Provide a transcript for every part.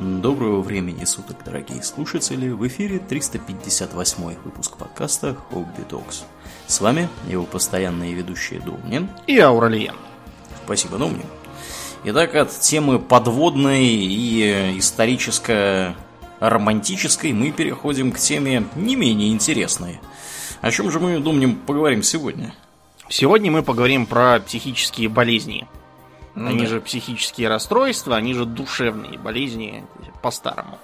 Доброго времени суток, дорогие слушатели! В эфире 358 выпуск подкаста Hobby Talks. С вами его постоянные ведущие Домнин и Ауралиен. Спасибо, Домнин. Итак, от темы подводной и историческо-романтической мы переходим к теме не менее интересной. О чем же мы, Домнин, поговорим сегодня? Сегодня мы поговорим про психические болезни – ну, они да. же психические расстройства, они же душевные болезни по-старому.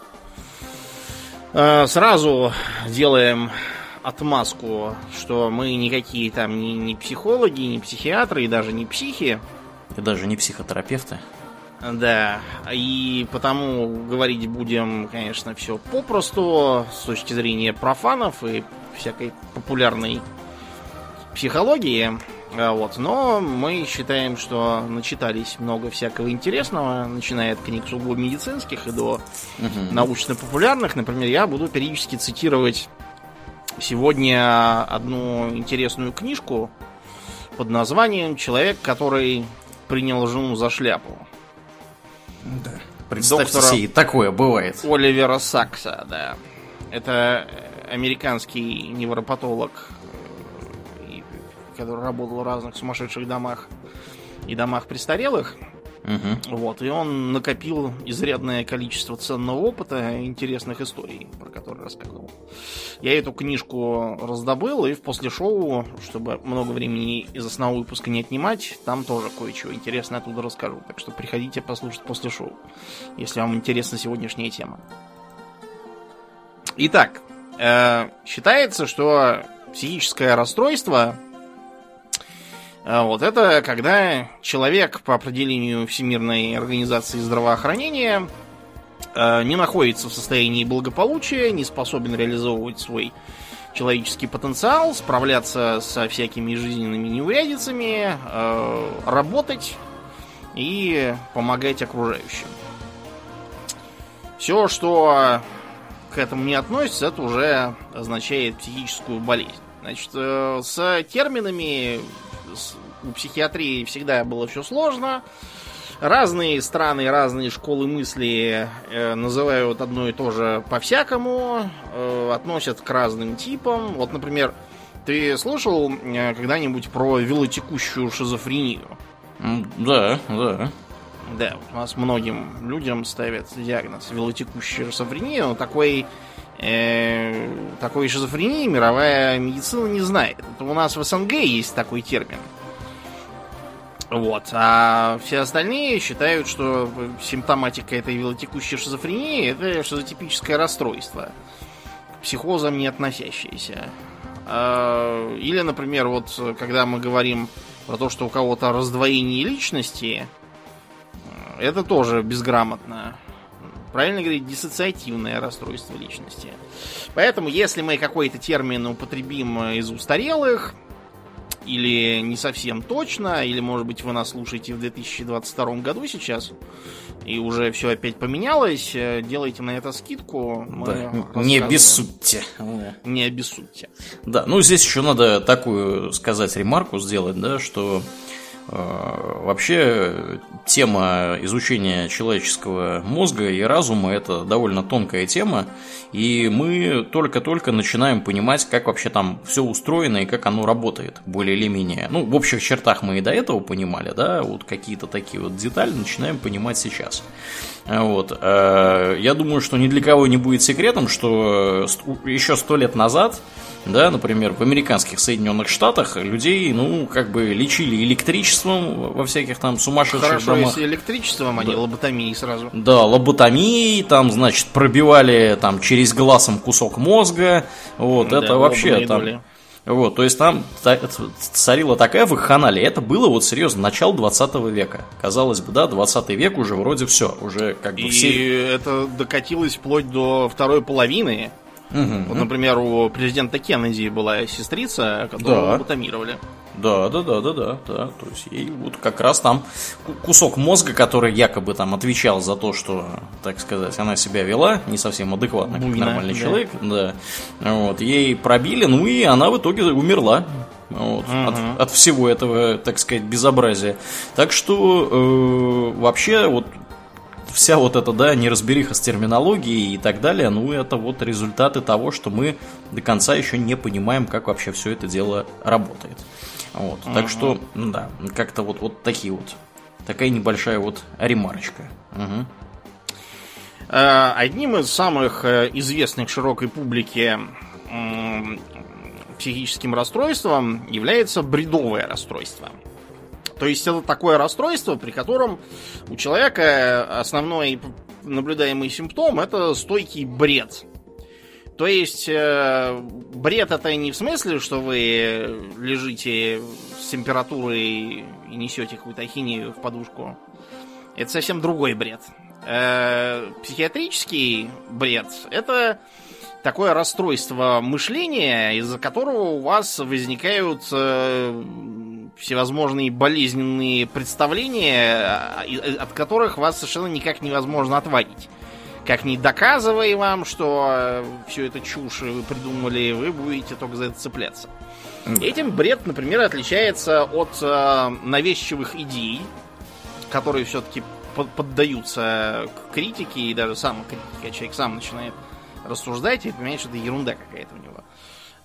Э, сразу делаем отмазку, что мы никакие там не, не психологи, не психиатры и даже не психи. И даже не психотерапевты. Да, и потому говорить будем, конечно, все попросту, с точки зрения профанов и всякой популярной психологии. А, вот. Но мы считаем, что начитались много всякого интересного, начиная от книг сугубо медицинских и до угу. научно-популярных. Например, я буду периодически цитировать сегодня одну интересную книжку под названием «Человек, который принял жену за шляпу». Да. Представьте себе, такое бывает. Оливера Сакса, да. Это американский невропатолог который работал в разных сумасшедших домах и домах престарелых. Угу. Вот, и он накопил изрядное количество ценного опыта и интересных историй, про которые рассказывал. Я эту книжку раздобыл, и в после шоу, чтобы много времени из основного выпуска не отнимать, там тоже кое-чего интересное оттуда расскажу. Так что приходите послушать после шоу, если вам интересна сегодняшняя тема. Итак, э, считается, что психическое расстройство вот это когда человек по определению Всемирной организации здравоохранения э, не находится в состоянии благополучия, не способен реализовывать свой человеческий потенциал, справляться со всякими жизненными неурядицами, э, работать и помогать окружающим. Все, что к этому не относится, это уже означает психическую болезнь. Значит, э, с терминами у психиатрии всегда было все сложно. Разные страны, разные школы мысли э, называют одно и то же по-всякому, э, относят к разным типам. Вот, например, ты слышал э, когда-нибудь про велотекущую шизофрению? Да, да. Да, у нас многим людям ставят диагноз велотекущая шизофрения, но такой э, такой шизофрении мировая медицина не знает. Это у нас в СНГ есть такой термин. Вот. А все остальные считают, что симптоматика этой велотекущей шизофрении это шизотипическое расстройство, к не относящееся. А, или, например, вот когда мы говорим про то, что у кого-то раздвоение личности, это тоже безграмотно. Правильно говорить, диссоциативное расстройство личности. Поэтому, если мы какой-то термин употребим из устарелых, или не совсем точно, или, может быть, вы нас слушаете в 2022 году сейчас, и уже все опять поменялось, э, делайте на это скидку. Да, не обессудьте. Не обессудьте. Да, ну здесь еще надо такую сказать ремарку сделать, да, что Э, вообще, тема изучения человеческого мозга и разума – это довольно тонкая тема, и мы только-только начинаем понимать, как вообще там все устроено и как оно работает, более или менее. Ну, в общих чертах мы и до этого понимали, да, вот какие-то такие вот детали начинаем понимать сейчас. Вот. Э, я думаю, что ни для кого не будет секретом, что еще сто лет назад да, например, в американских Соединенных Штатах людей, ну, как бы лечили электричеством во всяких там сумасшедших Хорошо, домах. если электричеством, а да. не лоботомией сразу. Да, лоботомией, там, значит, пробивали там через глазом кусок мозга, вот, да, это вообще там... Доли. Вот, то есть там царила такая вакханалия. Это было вот серьезно начало 20 века. Казалось бы, да, 20 век уже вроде все, уже как бы И все... это докатилось вплоть до второй половины Угу, вот, например, у президента Кеннеди была сестрица, которую да. лоботомировали. Да, да, да, да, да, да. То есть ей вот как раз там кусок мозга, который якобы там отвечал за то, что, так сказать, она себя вела не совсем адекватно, как нормальный да. человек, да. Вот, ей пробили, ну и она в итоге умерла. Вот, угу. от, от всего этого, так сказать, безобразия. Так что э, вообще вот вся вот эта, да, неразбериха с терминологией и так далее, ну, это вот результаты того, что мы до конца еще не понимаем, как вообще все это дело работает. Вот, угу. так что, да, как-то вот, вот такие вот, такая небольшая вот ремарочка. Угу. Одним из самых э, известных широкой публике психическим расстройством является бредовое расстройство. То есть это такое расстройство, при котором у человека основной наблюдаемый симптом это стойкий бред. То есть э, бред это не в смысле, что вы лежите с температурой и несете какую-то ахинею в подушку. Это совсем другой бред. Э, психиатрический бред это такое расстройство мышления, из-за которого у вас возникают э, всевозможные болезненные представления, э, от которых вас совершенно никак невозможно отводить. Как не доказывая вам, что э, все это чушь вы придумали, вы будете только за это цепляться. Этим бред, например, отличается от э, навязчивых идей, которые все-таки поддаются критике и даже сам критике, а человек сам начинает рассуждаете и понимаете, что это ерунда какая-то у него.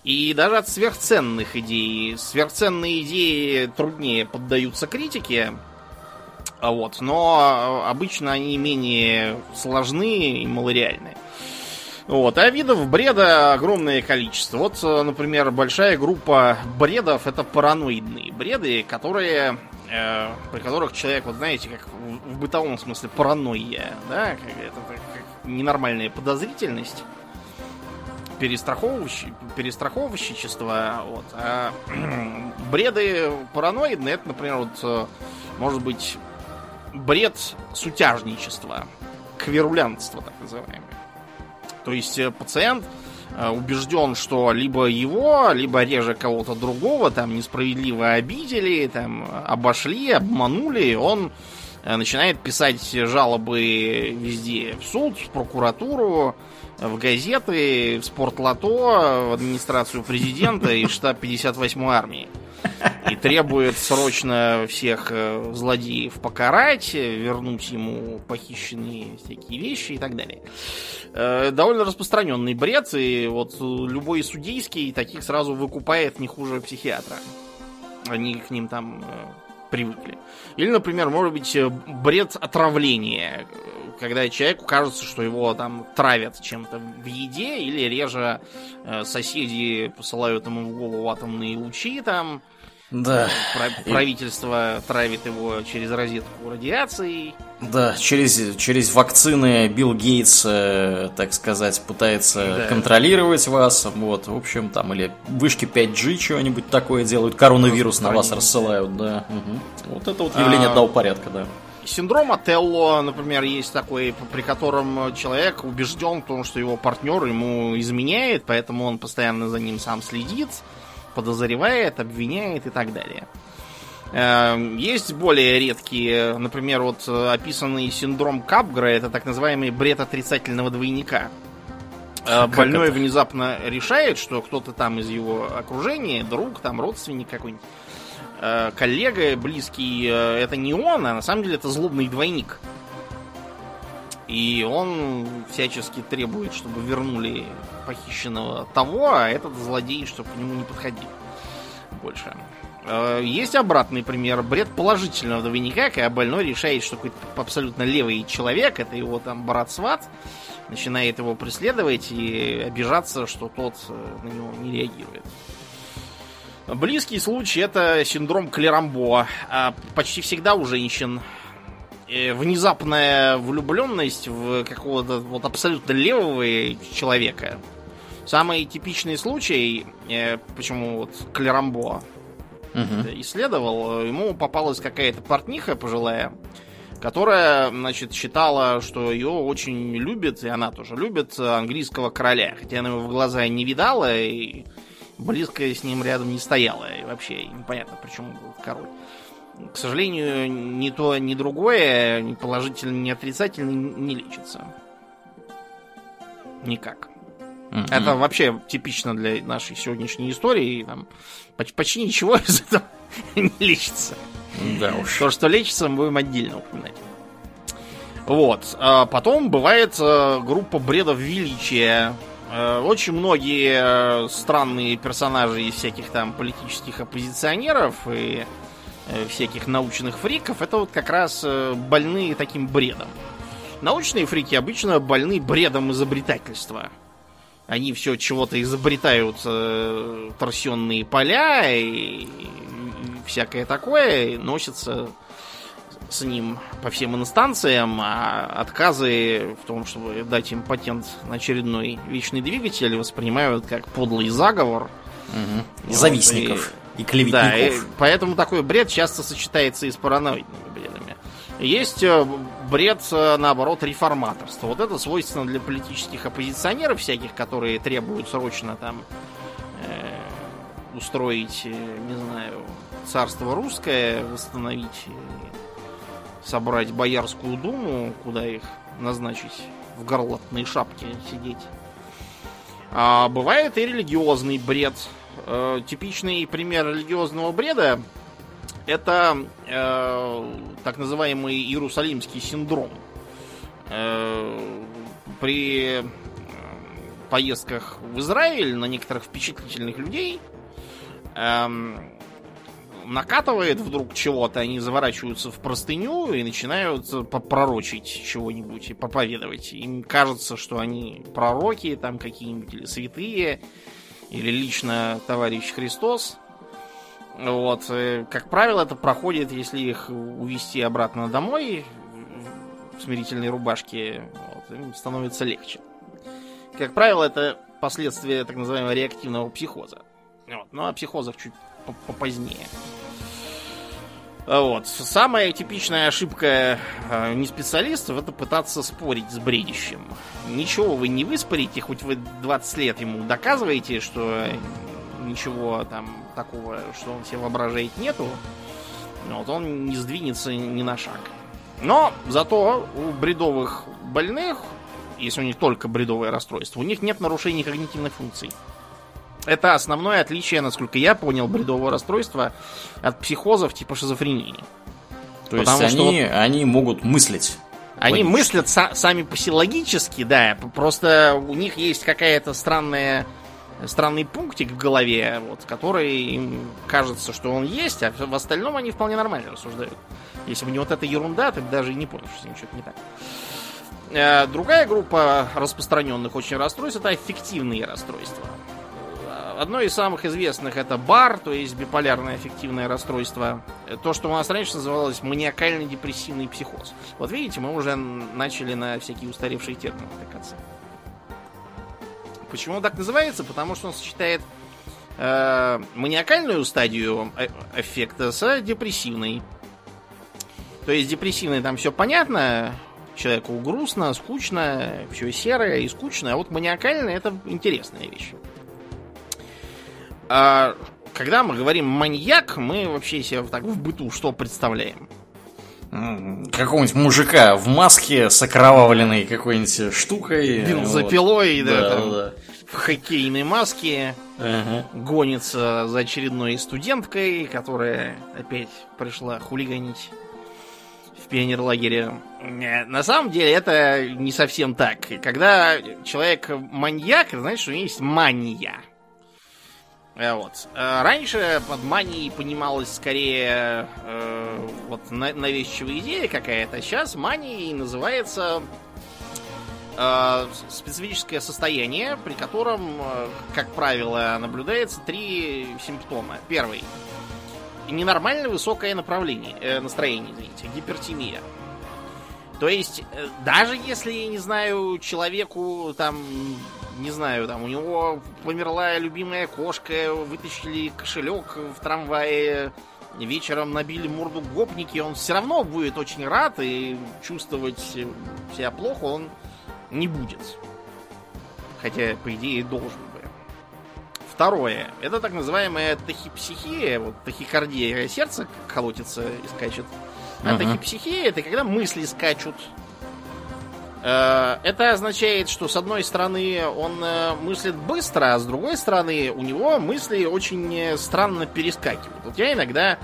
И даже от сверхценных идей. Сверхценные идеи труднее поддаются критике, а вот, но обычно они менее сложны и малореальны. Вот, а видов бреда огромное количество. Вот, например, большая группа бредов это параноидные бреды, которые э, при которых человек, вот знаете, как в, в бытовом смысле паранойя, да, это как ненормальная подозрительность, перестраховывающее, перестраховщичество, вот. А бреды параноидные, это, например, вот, э, может быть, бред сутяжничества, кверулянтство, так называемое. То есть э, пациент э, убежден, что либо его, либо реже кого-то другого там несправедливо обидели, там обошли, обманули, он начинает писать жалобы везде, в суд, в прокуратуру, в газеты, в спортлото, в администрацию президента и штаб 58-й армии. И требует срочно всех э, злодеев покарать, вернуть ему похищенные всякие вещи и так далее. Э, довольно распространенный бред, и вот любой судейский таких сразу выкупает не хуже психиатра. Они к ним там э, привыкли. Или, например, может быть бред отравления когда человеку кажется, что его там травят чем-то в еде, или реже э, соседи посылают ему в голову атомные лучи там. Да. Про- правительство травит его через розетку радиацией. Да, через, через вакцины Билл Гейтс, э, так сказать, пытается да. контролировать вас. Вот, в общем, там, или вышки 5G чего-нибудь такое делают, коронавирус на вас рассылают, да. Угу. Вот это вот явление а... одного порядка, да. Синдром Отелло, например, есть такой, при котором человек убежден в том, что его партнер ему изменяет, поэтому он постоянно за ним сам следит, подозревает, обвиняет и так далее. Эм, есть более редкие, например, вот описанный синдром Капгра, это так называемый бред отрицательного двойника. Э, как Больной это? внезапно решает, что кто-то там из его окружения, друг, там родственник какой-нибудь, Э, коллега близкий, э, это не он, а на самом деле это злобный двойник. И он всячески требует, чтобы вернули похищенного того, а этот злодей, чтобы к нему не подходил больше. Э, есть обратный пример. Бред положительного двойника, когда больной решает, что какой-то абсолютно левый человек, это его там брат-сват, начинает его преследовать и обижаться, что тот на него не реагирует. Близкий случай это синдром Клерамбо. А почти всегда у женщин э, внезапная влюбленность в какого-то вот абсолютно левого человека. Самый типичный случай, э, почему вот Клерамбо угу. исследовал, ему попалась какая-то портниха пожилая, которая, значит, считала, что ее очень любит, и она тоже любит английского короля. Хотя она его в глаза не видала, и близко с ним рядом не стояла. И вообще непонятно, почему был король. К сожалению, ни то, ни другое, ни положительно, ни отрицательно не лечится. Никак. Mm-hmm. Это вообще типично для нашей сегодняшней истории. Там почти, почти ничего из этого не лечится. Да уж. То, что лечится, мы будем отдельно упоминать. Вот. А потом бывает э, группа бредов величия. Э, очень многие э, странные персонажи из всяких там политических оппозиционеров и всяких научных фриков, это вот как раз больные таким бредом. Научные фрики обычно больны бредом изобретательства. Они все чего-то изобретают, торсионные поля и, и всякое такое, носятся с ним по всем инстанциям, а отказы в том, чтобы дать им патент на очередной вечный двигатель, воспринимают как подлый заговор. Угу. Завистников и, и клеветников. Да, и поэтому такой бред часто сочетается и с параноидными бредами. Есть э, бред, э, наоборот, реформаторства. Вот это свойственно для политических оппозиционеров всяких, которые требуют срочно там э, устроить, э, не знаю, царство русское, восстановить собрать Боярскую думу, куда их назначить в горлотной шапке сидеть. А бывает и религиозный бред. Э, типичный пример религиозного бреда это э, так называемый Иерусалимский синдром. Э, при э, поездках в Израиль на некоторых впечатлительных людей эм, накатывает вдруг чего-то, они заворачиваются в простыню и начинают попророчить чего-нибудь и проповедовать. Им кажется, что они пророки там какие-нибудь или святые, или лично товарищ Христос. Вот. Э, как правило, это проходит, если их увести обратно домой в смирительной рубашке, вот, им становится легче. Как правило, это последствия так называемого реактивного психоза. Вот. Ну, о психозах чуть попозднее. Вот. Самая типичная ошибка э, не специалистов это пытаться спорить с бредищем. Ничего вы не выспорите, хоть вы 20 лет ему доказываете, что ничего там такого, что он себе воображает, нету. Вот он не сдвинется ни на шаг. Но зато у бредовых больных, если у них только бредовое расстройство, у них нет нарушений когнитивных функций. Это основное отличие, насколько я понял, бредового расстройства от психозов типа шизофрении. То Потому есть они, вот они могут мыслить. Они логически. мыслят са- сами по себе логически, да. Просто у них есть какая-то странная странный пунктик в голове, вот, который им кажется, что он есть, а в остальном они вполне нормально рассуждают. Если бы не вот эта ерунда, ты даже и не понял, что с ним что-то не так. Э, другая группа распространенных очень расстройств это аффективные расстройства. Одно из самых известных это БАР, то есть биполярное аффективное расстройство. То, что у нас раньше называлось маниакально-депрессивный психоз. Вот видите, мы уже начали на всякие устаревшие термины натыкаться. Почему так называется? Потому что он сочетает э, маниакальную стадию э, эффекта с депрессивной. То есть депрессивной там все понятно, человеку грустно, скучно, все серое и скучно, а вот маниакальное это интересная вещь. А, когда мы говорим маньяк, мы вообще себе так в быту что представляем? Какого-нибудь мужика в маске с окровавленной какой-нибудь штукой. Бензопилой, вот. да, да, там, да. В хоккейной маске. Ага. Гонится за очередной студенткой, которая опять пришла хулиганить в пионерлагере. На самом деле это не совсем так. Когда человек маньяк, значит, у него есть мания. Э, вот. Э, раньше под манией понималась скорее э, вот навязчивая идея какая-то. Сейчас манией называется э, специфическое состояние, при котором, э, как правило, наблюдается три симптома. Первый. Ненормально высокое направление, э, настроение, извините, гипертимия. То есть, даже если, не знаю, человеку там не знаю, там у него померла любимая кошка, вытащили кошелек в трамвае, вечером набили морду гопники, он все равно будет очень рад и чувствовать себя плохо он не будет. Хотя, по идее, должен бы. Второе. Это так называемая тахипсихия, вот тахикардия сердца колотится и скачет. А uh-huh. тахипсихия это когда мысли скачут это означает, что с одной стороны он э, мыслит быстро, а с другой стороны у него мысли очень э, странно перескакивают. Вот я иногда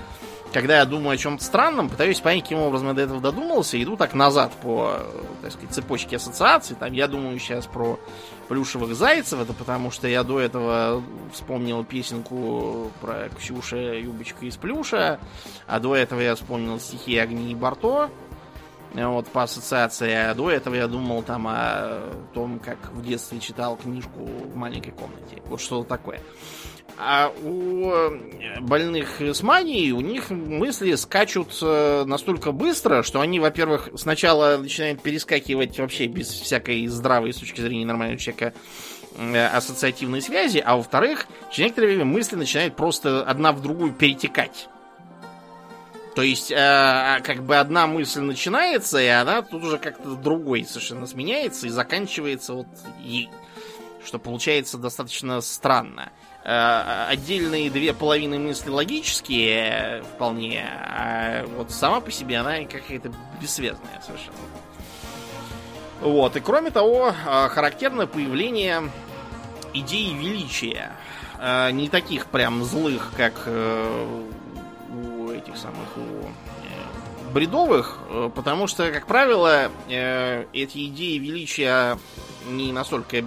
когда я думаю о чем-то странном, пытаюсь понять, каким образом я до этого додумался, иду так назад по, так сказать, цепочке ассоциаций. Там я думаю сейчас про плюшевых зайцев, это потому что я до этого вспомнил песенку про Ксюша Юбочка из плюша, а до этого я вспомнил стихи Огни и Барто, вот по ассоциации, а до этого я думал там о том, как в детстве читал книжку в маленькой комнате. Вот что-то такое. А у э, больных с манией у них мысли скачут э, настолько быстро, что они, во-первых, сначала начинают перескакивать вообще без всякой здравой с точки зрения нормального человека э, ассоциативной связи, а во-вторых, через некоторое время мысли начинают просто одна в другую перетекать. То есть, э, как бы одна мысль начинается, и она тут уже как-то другой совершенно сменяется и заканчивается вот ей. Что получается достаточно странно. Э, отдельные две половины мысли логические вполне, а вот сама по себе она какая-то бессвязная совершенно. Вот, и кроме того, э, характерно появление идеи величия. Э, не таких прям злых, как этих самых, у бредовых, потому что, как правило, эти идеи величия не настолько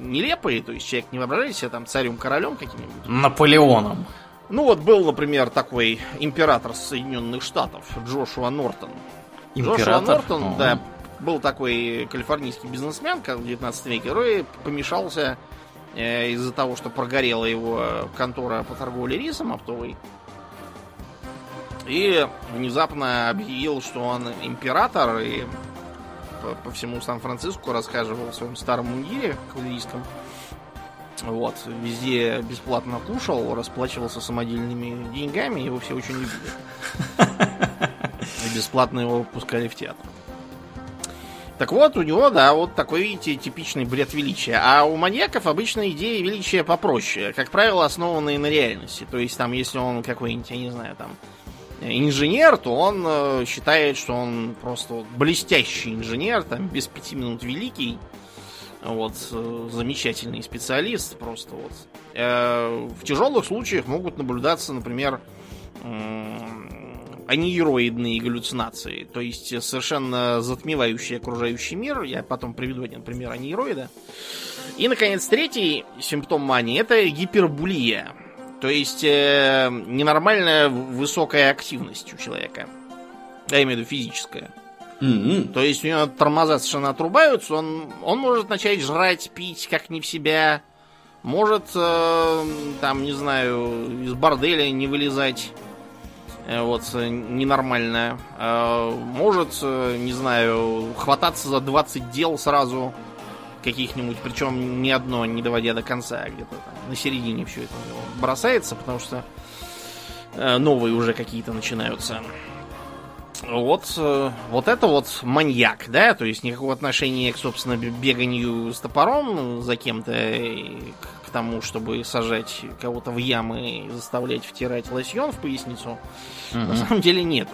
нелепые, то есть человек не воображает себя там царем-королем каким-нибудь. Наполеоном. Ну вот был, например, такой император Соединенных Штатов Джошуа Нортон. Император? Джошуа Нортон, О. да, был такой калифорнийский бизнесмен в 19 веке, который помешался э, из-за того, что прогорела его контора по торговле рисом оптовой. И внезапно объявил, что он император, и по, по всему Сан-Франциско расхаживал в своем старом мундире кавалерийском. Вот, везде бесплатно кушал, расплачивался самодельными деньгами, его все очень любили. И бесплатно его пускали в театр. Так вот, у него, да, вот такой, видите, типичный бред величия. А у маньяков обычно идеи величия попроще. Как правило, основанные на реальности. То есть, там, если он какой-нибудь, я не знаю, там, инженер, то он э, считает, что он просто блестящий инженер, там без пяти минут великий, вот э, замечательный специалист, просто вот. Э, в тяжелых случаях могут наблюдаться, например, анероидные галлюцинации, то есть совершенно затмевающий окружающий мир. Я потом приведу один пример анероида. И, наконец, третий симптом мании – это гипербулия. То есть э, ненормальная высокая активность у человека. Я имею в виду физическая. Mm-hmm. То есть у него тормоза совершенно отрубаются, он, он может начать жрать, пить, как не в себя. Может, э, там, не знаю, из борделя не вылезать. Э, вот, ненормально. Э, может, э, не знаю, хвататься за 20 дел сразу каких-нибудь, причем ни одно не доводя до конца, а где-то там на середине все это бросается, потому что э, новые уже какие-то начинаются. Вот, э, вот это вот маньяк, да, то есть никакого отношения к, собственно, беганию с топором за кем-то, к, к тому, чтобы сажать кого-то в ямы и заставлять втирать лосьон в поясницу, угу. на самом деле нету.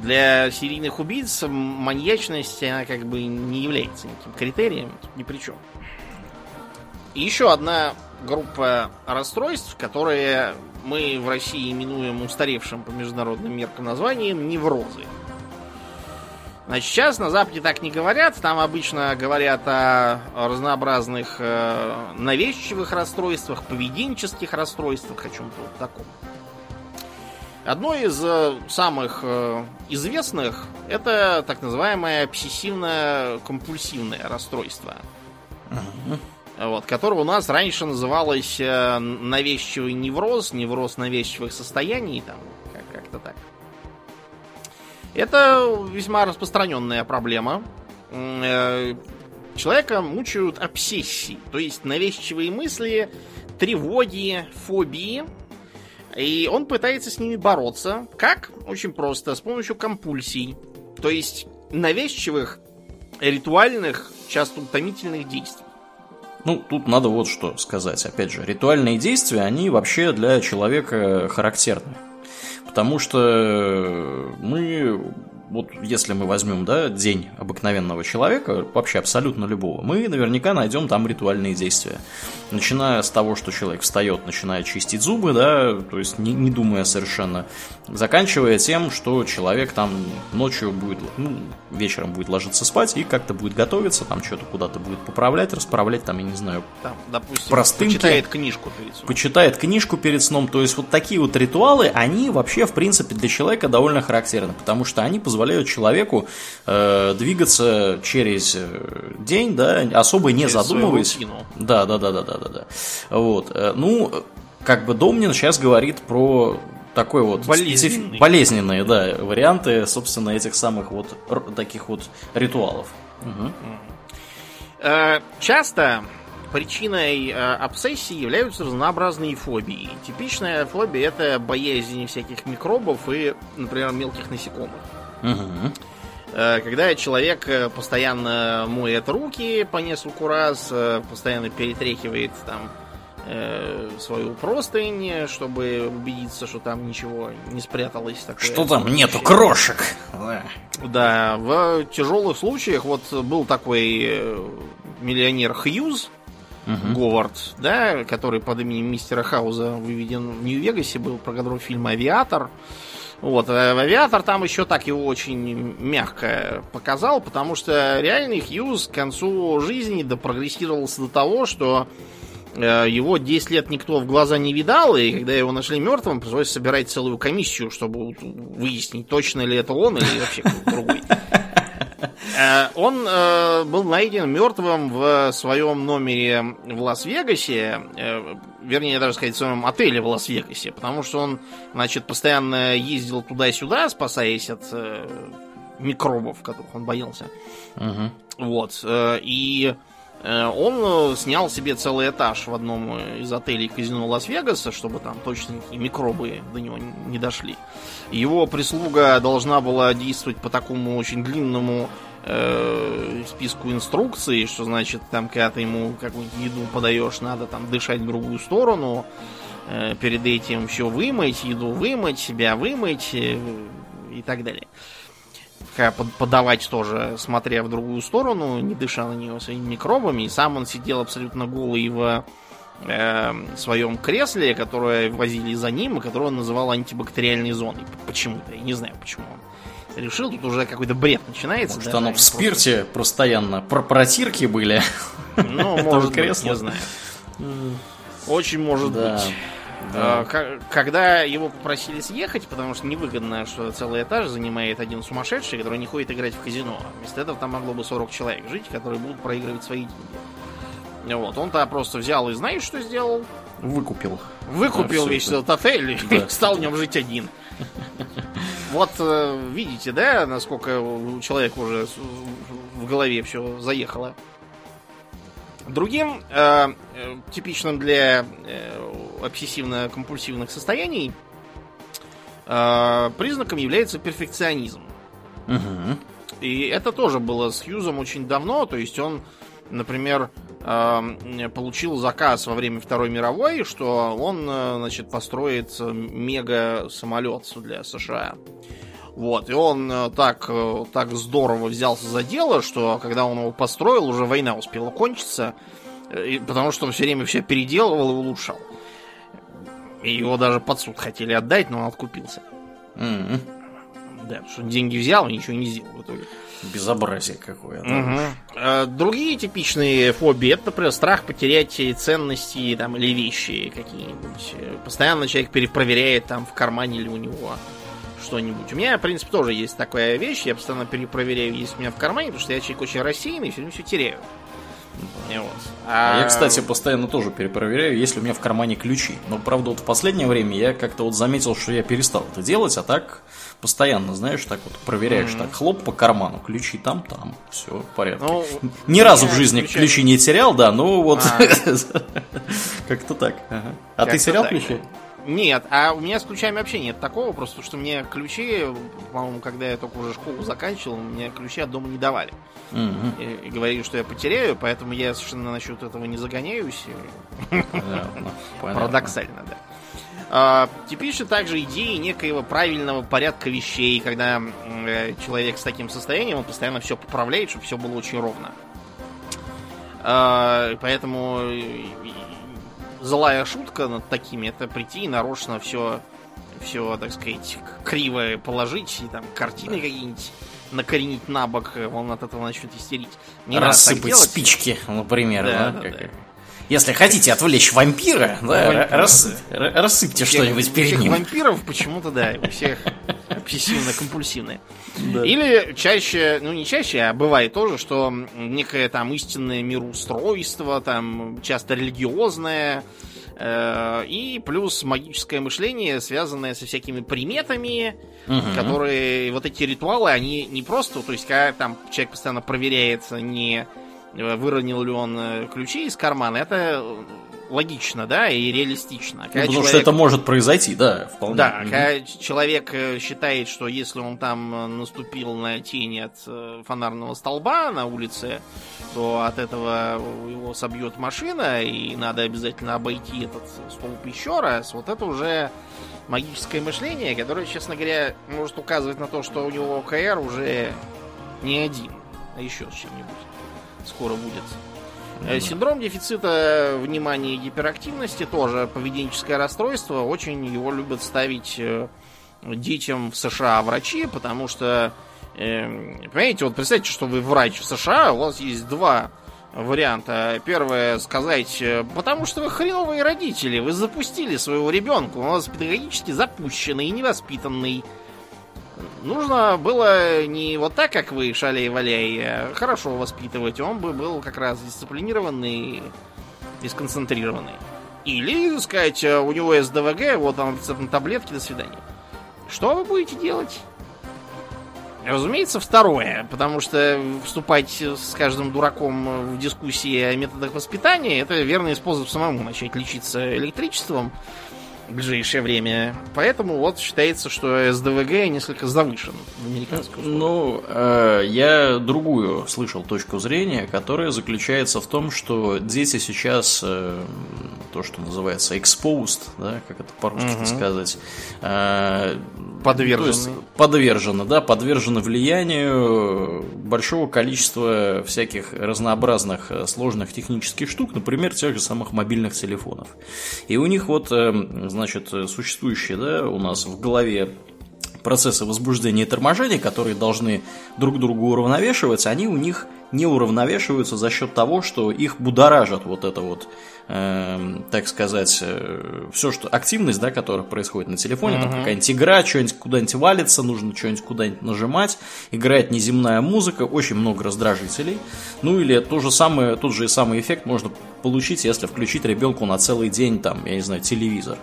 Для серийных убийц маньячность, она как бы не является никаким критерием, ни при чем. И еще одна группа расстройств, которые мы в России именуем устаревшим по международным меркам названием неврозы. Значит, сейчас на Западе так не говорят, там обычно говорят о разнообразных э, навязчивых расстройствах, поведенческих расстройствах, о чем-то вот таком. Одно из э, самых э, известных это так называемое обсессивно-компульсивное расстройство. Uh-huh. Вот, которое у нас раньше называлось э, навязчивый невроз, невроз навязчивых состояний, там, как- как-то так. Это весьма распространенная проблема. Человека мучают обсессии, то есть навязчивые мысли, тревоги, фобии – и он пытается с ними бороться. Как? Очень просто. С помощью компульсий. То есть навязчивых, ритуальных, часто утомительных действий. Ну, тут надо вот что сказать. Опять же, ритуальные действия, они вообще для человека характерны. Потому что мы вот если мы возьмем, да, день обыкновенного человека, вообще абсолютно любого, мы наверняка найдем там ритуальные действия. Начиная с того, что человек встает, начинает чистить зубы, да, то есть не, не думая совершенно, заканчивая тем, что человек там ночью будет, ну, вечером будет ложиться спать и как-то будет готовиться, там что-то куда-то будет поправлять, расправлять, там, я не знаю, там, допустим, простынки. почитает книжку перед сном. Почитает книжку перед сном, то есть вот такие вот ритуалы, они вообще, в принципе, для человека довольно характерны, потому что они позволяют человеку э, двигаться через э, день, да, особо не Через задумываясь. Да, да, да, да, да, да, да. Вот. э, Ну, как бы Домнин сейчас говорит про такой вот Болезненный. специф- болезненные, да, варианты, собственно, этих самых вот таких вот ритуалов. Э, Часто причиной обсессии являются разнообразные фобии. Типичная фобия это боязнь всяких микробов и, например, мелких насекомых. Э, Когда человек э, постоянно моет руки по нескольку раз, э, постоянно перетряхивает там свою простынь, чтобы убедиться, что там ничего не спряталось. Такое Что там нету крошек? Да. В тяжелых случаях вот был такой миллионер Хьюз, Мгм. Говард, да, который под именем мистера Хауза выведен в Нью-Вегасе, был про которого фильм «Авиатор». Вот, в «Авиатор» там еще так его очень мягко показал, потому что реальный Хьюз к концу жизни допрогрессировался до того, что э, его 10 лет никто в глаза не видал, и когда его нашли мертвым, пришлось собирать целую комиссию, чтобы выяснить, точно ли это он или вообще кто-то другой. Э, Он э, был найден мертвым в своем номере в Лас-Вегасе, э, вернее, даже сказать, в своем отеле в Лас-Вегасе, потому что он, значит, постоянно ездил туда-сюда, спасаясь от микробов, которых он боялся. Мгм. Вот. И он снял себе целый этаж в одном из отелей казино Лас-Вегаса, чтобы там точно никакие микробы до него не дошли. Его прислуга должна была действовать по такому очень длинному э, списку инструкций, что значит, там, когда ты ему какую-нибудь еду подаешь, надо там дышать в другую сторону, э, перед этим все вымыть, еду вымыть, себя вымыть э, и так далее. Под- подавать тоже, смотря в другую сторону, не дыша на нее своими микробами. И сам он сидел абсолютно голый в э, своем кресле, которое возили за ним, и которое он называл антибактериальной зоной. Почему-то, я не знаю, почему он решил. Тут уже какой-то бред начинается. Может, да, оно в просто- спирте постоянно про протирки были. Ну, может быть, кресла. не знаю. Очень может Да. быть. Да. А, Когда его попросили съехать, потому что невыгодно, что целый этаж занимает один сумасшедший, который не ходит играть в казино. Вместо этого там могло бы 40 человек жить, которые будут проигрывать свои деньги. Вот, он-то просто взял и знаешь, что сделал? Выкупил. Выкупил Да, весь всё этот отель и Да. стал в нем жить один. Вот э, видите, да, насколько у человека уже в голове все заехало. Другим э, э, типичным для э, обсессивно-компульсивных состояний э, признаком является перфекционизм. Мгм. И это тоже было с Хьюзом очень давно. То есть он, например, э, получил заказ во время Второй мировой, что он, э, значит, построит э, мега-самолет для США. Вот, и он э, так, э, так здорово взялся за дело, что когда он его построил, уже война успела кончиться, э, и- потому что он все время все переделывал и улучшал. И его даже под суд хотели отдать, но он откупился. Мгм. Да, потому что деньги взял и ничего не сделал в итоге. Безобразие какое. да. Э, Другие типичные фобии это, например, страх потерять ценности там, или вещи какие-нибудь. Постоянно человек перепроверяет там в кармане или у него что-нибудь. У меня, в принципе, тоже есть такая вещь. Я постоянно перепроверяю, есть у меня в кармане, потому что я человек очень рассеянный и все время все теряю. Вот. А Я, кстати, постоянно тоже перепроверяю, есть ли у меня в кармане ключи. Но, правда, вот в последнее время я как-то вот заметил, что я перестал это делать, а так постоянно, знаешь, так вот проверяешь, так хлоп по карману, ключи там, там, все в порядке. Ну, Ни разу в жизни ключами- ключи не терял, да, ну вот А. как-то так. ага. А ты терял так. ключи? Нет, а у меня с ключами вообще нет такого, просто потому что мне ключи, по-моему, когда я только уже школу заканчивал, мне ключи от дома не давали. Мгм. И, и говорили, что я потеряю, поэтому я совершенно насчет этого не загоняюсь. понятно. Парадоксально, да. А, типично также идеи некоего правильного порядка вещей, когда э, человек с таким состоянием, он постоянно все поправляет, чтобы все было очень ровно. А, поэтому э, злая шутка над такими это прийти и нарочно все, все, так сказать, криво положить, и там картины какие-нибудь накоренить на бок, он от этого начнет истерить. Не Рассыпать спички, например, да, да, да, да. Если хотите отвлечь вампира, да, вампира, рас, рассыпьте что-нибудь перед ним. вампиров почему-то, да, у всех обсессивно-компульсивные. Да. Или чаще, ну не чаще, а бывает тоже, что некое там истинное мироустройство, там часто религиозное, э, и плюс магическое мышление, связанное со всякими приметами, угу. которые вот эти ритуалы, они не просто, то есть когда там человек постоянно проверяется не выронил ли он э, ключи из кармана, это логично, да, и реалистично. Когда ну, потому человек... что это может произойти, да, вполне. Да, угу. когда человек э, считает, что если он там наступил на тень от фонарного столба на улице, то от этого его собьет машина, и надо обязательно обойти этот столб еще раз. Вот это уже магическое мышление, которое, честно говоря, может указывать на то, что у него ОКР уже не один, а еще с чем-нибудь скоро будет. Mm-hmm. Синдром дефицита внимания и гиперактивности тоже поведенческое расстройство. Очень его любят ставить э, детям в США врачи, потому что, эм, понимаете, вот представьте, что вы врач в США, у вас есть два варианта. Первое сказать, э, потому что вы хреновые родители, вы запустили своего ребенка, он у вас педагогически запущенный и невоспитанный. Нужно было не вот так, как вы, шалей-валяй, а хорошо воспитывать. Он бы был как раз дисциплинированный и сконцентрированный. Или, сказать, у него СДВГ, вот на таблетки, до свидания. Что вы будете делать? Разумеется, второе, потому что вступать с каждым дураком в дискуссии о методах воспитания это верный способ самому начать лечиться электричеством ближайшее время. Поэтому вот считается, что СДВГ несколько завышен в американском Ну, э, я другую слышал точку зрения, которая заключается в том, что дети сейчас, э, то, что называется exposed, да, как это по-русски угу. сказать, э, подвержены. подвержены, да, подвержены влиянию большого количества всяких разнообразных э, сложных технических штук, например, тех же самых мобильных телефонов. И у них вот, э, значит, существующие, да, у нас в голове процессы возбуждения и торможения, которые должны друг другу уравновешиваться, они у них не уравновешиваются за счет того, что их будоражат вот это вот, э, так сказать, э, все, что активность, да, которая происходит на телефоне, uh-huh. там какая-нибудь игра, что-нибудь куда-нибудь валится, нужно что-нибудь куда-нибудь нажимать, играет неземная музыка, очень много раздражителей. Ну или то же самое, тот же самый эффект можно получить, если включить ребенку на целый день, там, я не знаю, телевизор.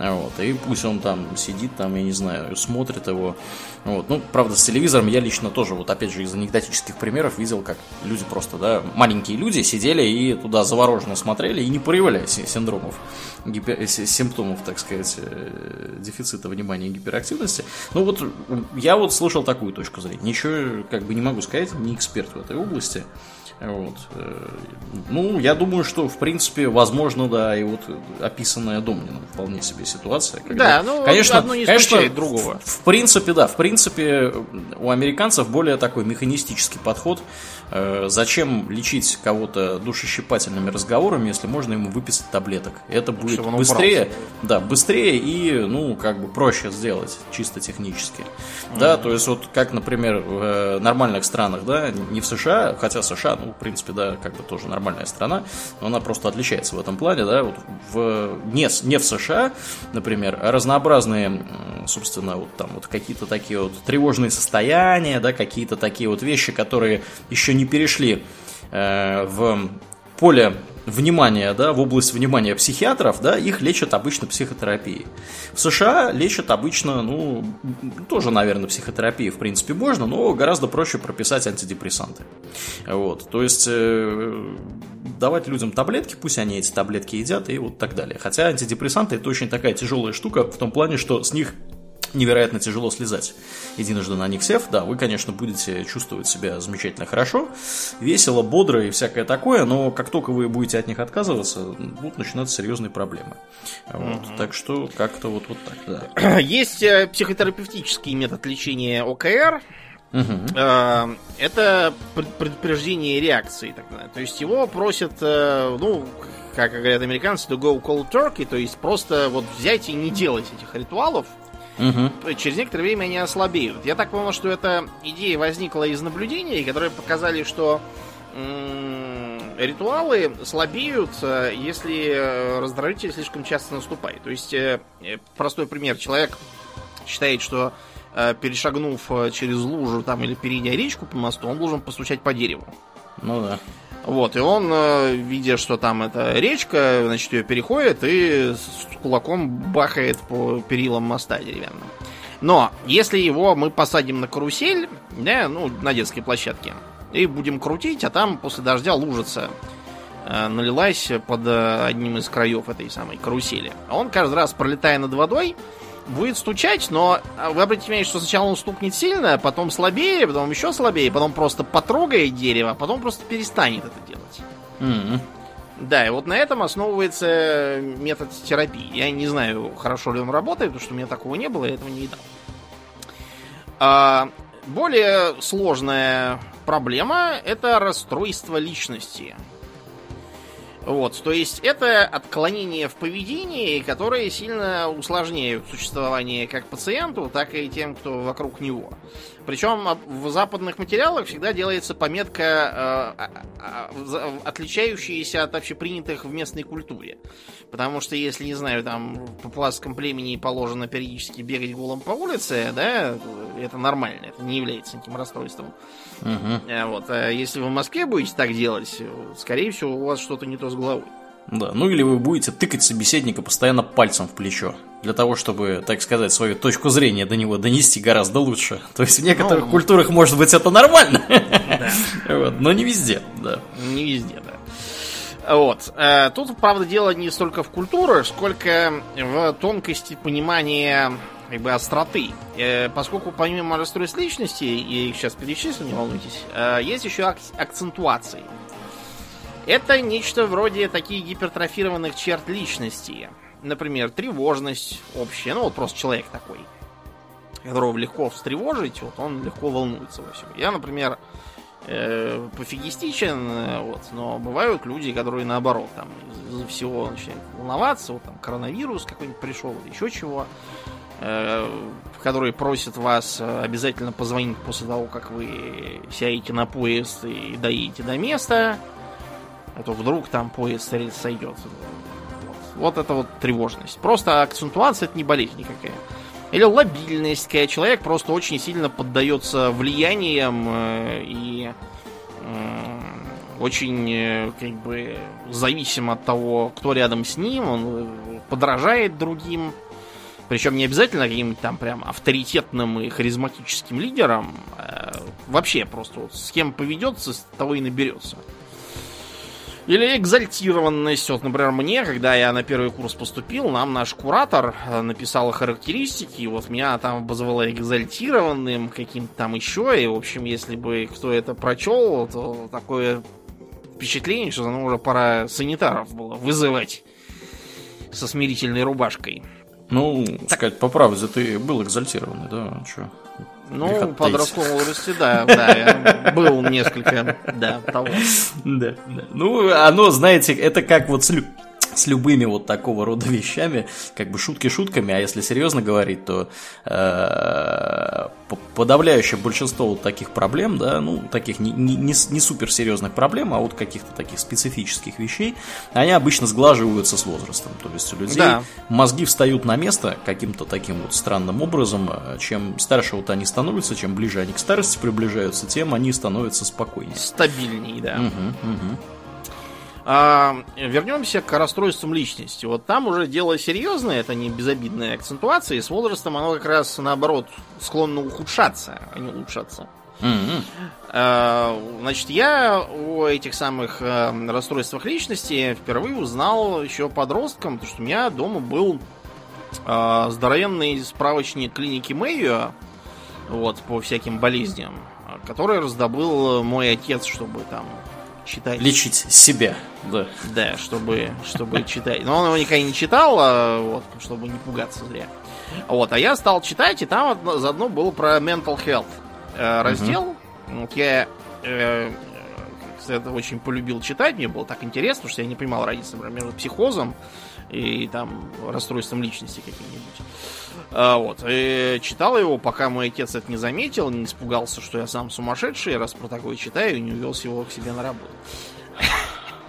Вот, и пусть он там сидит, там, я не знаю, смотрит его. Вот. Ну, правда, с телевизором я лично тоже, вот опять же, из анекдотических примеров видел, как люди просто, да, маленькие люди сидели и туда завороженно смотрели и не проявляли синдромов, гипер... симптомов, так сказать, э, дефицита внимания и гиперактивности. Ну, вот я вот слышал такую точку зрения. Ничего, как бы, не могу сказать, не эксперт в этой области. Вот. Э, ну, я думаю, что, в принципе, возможно, да, и вот описанная Домнином вполне себе ситуация. Когда, да, ну, конечно, одно не конечно, другого. В, в принципе, да, в принципе, у американцев более такой механистический подход зачем лечить кого-то душещипательными разговорами, если можно ему выписать таблеток? Это будет быстрее, да, быстрее и, ну, как бы проще сделать, чисто технически. Mm-hmm. Да, то есть вот как, например, в э, нормальных странах, да, не в США, хотя США, ну, в принципе, да, как бы тоже нормальная страна, но она просто отличается в этом плане, да, вот в, не, не в США, например, разнообразные, собственно, вот там вот какие-то такие вот тревожные состояния, да, какие-то такие вот вещи, которые еще не перешли э, в поле внимания, да, в область внимания психиатров, да, их лечат обычно психотерапией. В США лечат обычно, ну, тоже, наверное, психотерапии в принципе можно, но гораздо проще прописать антидепрессанты. Вот, то есть э, давать людям таблетки, пусть они эти таблетки едят и вот так далее. Хотя антидепрессанты это очень такая тяжелая штука в том плане, что с них невероятно тяжело слезать. Единожды на них сев, да, вы, конечно, будете чувствовать себя замечательно хорошо, весело, бодро и всякое такое, но как только вы будете от них отказываться, будут начинаться серьезные проблемы. Вот, угу. Так что как-то вот, вот так, да. Есть э, психотерапевтический метод лечения ОКР, Угу. Это предупреждение реакции. То есть его просят, э, ну, как говорят американцы, to go cold turkey, то есть просто вот взять и не делать этих ритуалов, Угу. Через некоторое время они ослабеют. Я так понял, что эта идея возникла из наблюдений, которые показали, что ритуалы слабеют, э, если э, раздражитель слишком часто наступает. То есть, простой пример. Человек считает, что перешагнув через лужу там или перейдя речку по мосту, он должен постучать по дереву. Ну да. Вот, и он, видя, что там эта речка, значит, ее переходит и с кулаком бахает по перилам моста деревянным. Но если его мы посадим на карусель, да, ну, на детской площадке, и будем крутить, а там после дождя лужица э, налилась под э, одним из краев этой самой карусели. Он каждый раз, пролетая над водой, будет стучать, но а, вы обратите внимание, что сначала он стукнет сильно, потом слабее, потом еще слабее, потом просто потрогает дерево, а потом просто перестанет это делать. Mm-hmm. Да, и вот на этом основывается метод терапии. Я не знаю, хорошо ли он работает, потому что у меня такого не было, я этого не видал. А, более сложная проблема это расстройство личности. Вот, то есть это отклонение в поведении, которые сильно усложняют существование как пациенту, так и тем, кто вокруг него. Причем в западных материалах всегда делается пометка, э, отличающаяся от общепринятых в местной культуре. Потому что если, не знаю, там в папуасском племени положено периодически бегать голым по улице, да, это нормально, это не является никаким расстройством. Угу. Вот, а если вы в Москве будете так делать, скорее всего, у вас что-то не то с головой. Да, ну или вы будете тыкать собеседника постоянно пальцем в плечо. Для того, чтобы, так сказать, свою точку зрения до него донести гораздо лучше. То есть в некоторых ну, культурах, может быть, это нормально. Да. вот, но не везде, да. Не везде. Вот. Э, тут, правда, дело не столько в культуре, сколько в тонкости понимания как бы остроты. Э, поскольку помимо расстройств личности, их сейчас перечислю, не волнуйтесь, э, есть еще акцентуации. Это нечто вроде таких гипертрофированных черт личности. Например, тревожность общая. Ну, вот просто человек такой, которого легко встревожить, вот он легко волнуется во всем. Я, например, э, пофигистичен, э, вот, но бывают люди, которые наоборот, там, из-за всего начинают волноваться, вот там коронавирус какой-нибудь пришел, еще чего, э, которые просят вас э, обязательно позвонить после того, как вы сядете на поезд и доедете до места, а то вдруг там поезд сойдет. Вот. вот это вот тревожность. Просто акцентуация это не болезнь никакая. Или лобильность, когда человек просто очень сильно поддается влияниям э, и э, очень э, как бы зависим от того, кто рядом с ним, он подражает другим. Причем не обязательно каким-то там прям авторитетным и харизматическим лидером. А вообще просто вот с кем поведется, с того и наберется. Или экзальтированность. Вот, например, мне, когда я на первый курс поступил, нам наш куратор э, написал характеристики, и вот меня там обозвала экзальтированным, каким-то там еще, и, в общем, если бы кто это прочел, то такое впечатление, что ну, уже пора санитаров было вызывать со смирительной рубашкой. Ну, так... сказать по правде, ты был экзальтированный, да? Что? Ну, в подростковом возрасте, да, да, был несколько, да, того. Да, да. Ну, оно, знаете, это как вот с, с любыми вот такого рода вещами, как бы шутки шутками, а если серьезно говорить, то э, подавляющее большинство вот таких проблем, да, ну, таких не, не, не, суперсерьезных проблем, а вот каких-то таких специфических вещей, они обычно сглаживаются с возрастом. То есть у людей да. мозги встают на место каким-то таким вот странным образом. Чем старше вот они становятся, чем ближе они к старости приближаются, тем они становятся спокойнее. Стабильнее, да. Угу, угу. А, вернемся к расстройствам личности. Вот там уже дело серьезное, это не безобидная акцентуация, и с возрастом оно как раз наоборот склонно ухудшаться, а не улучшаться. Mm-hmm. А, значит, я о этих самых а, расстройствах личности впервые узнал еще подростком, потому что у меня дома был э, здоровенный справочник клиники Мэйо, вот, по всяким болезням, который раздобыл мой отец, чтобы там читать. Лечить себя, да. Да, чтобы, чтобы читать. Но он его никогда не читал, а, вот, чтобы не пугаться зря. Вот, а я стал читать, и там заодно был про mental health э, раздел. Угу. Я э, это очень полюбил читать, мне было так интересно, потому что я не понимал разницы, например, между психозом и там расстройством личности каким-нибудь. А, вот. И читал его, пока мой отец это не заметил, не испугался, что я сам сумасшедший, раз про такое читаю, и не увез его к себе на работу.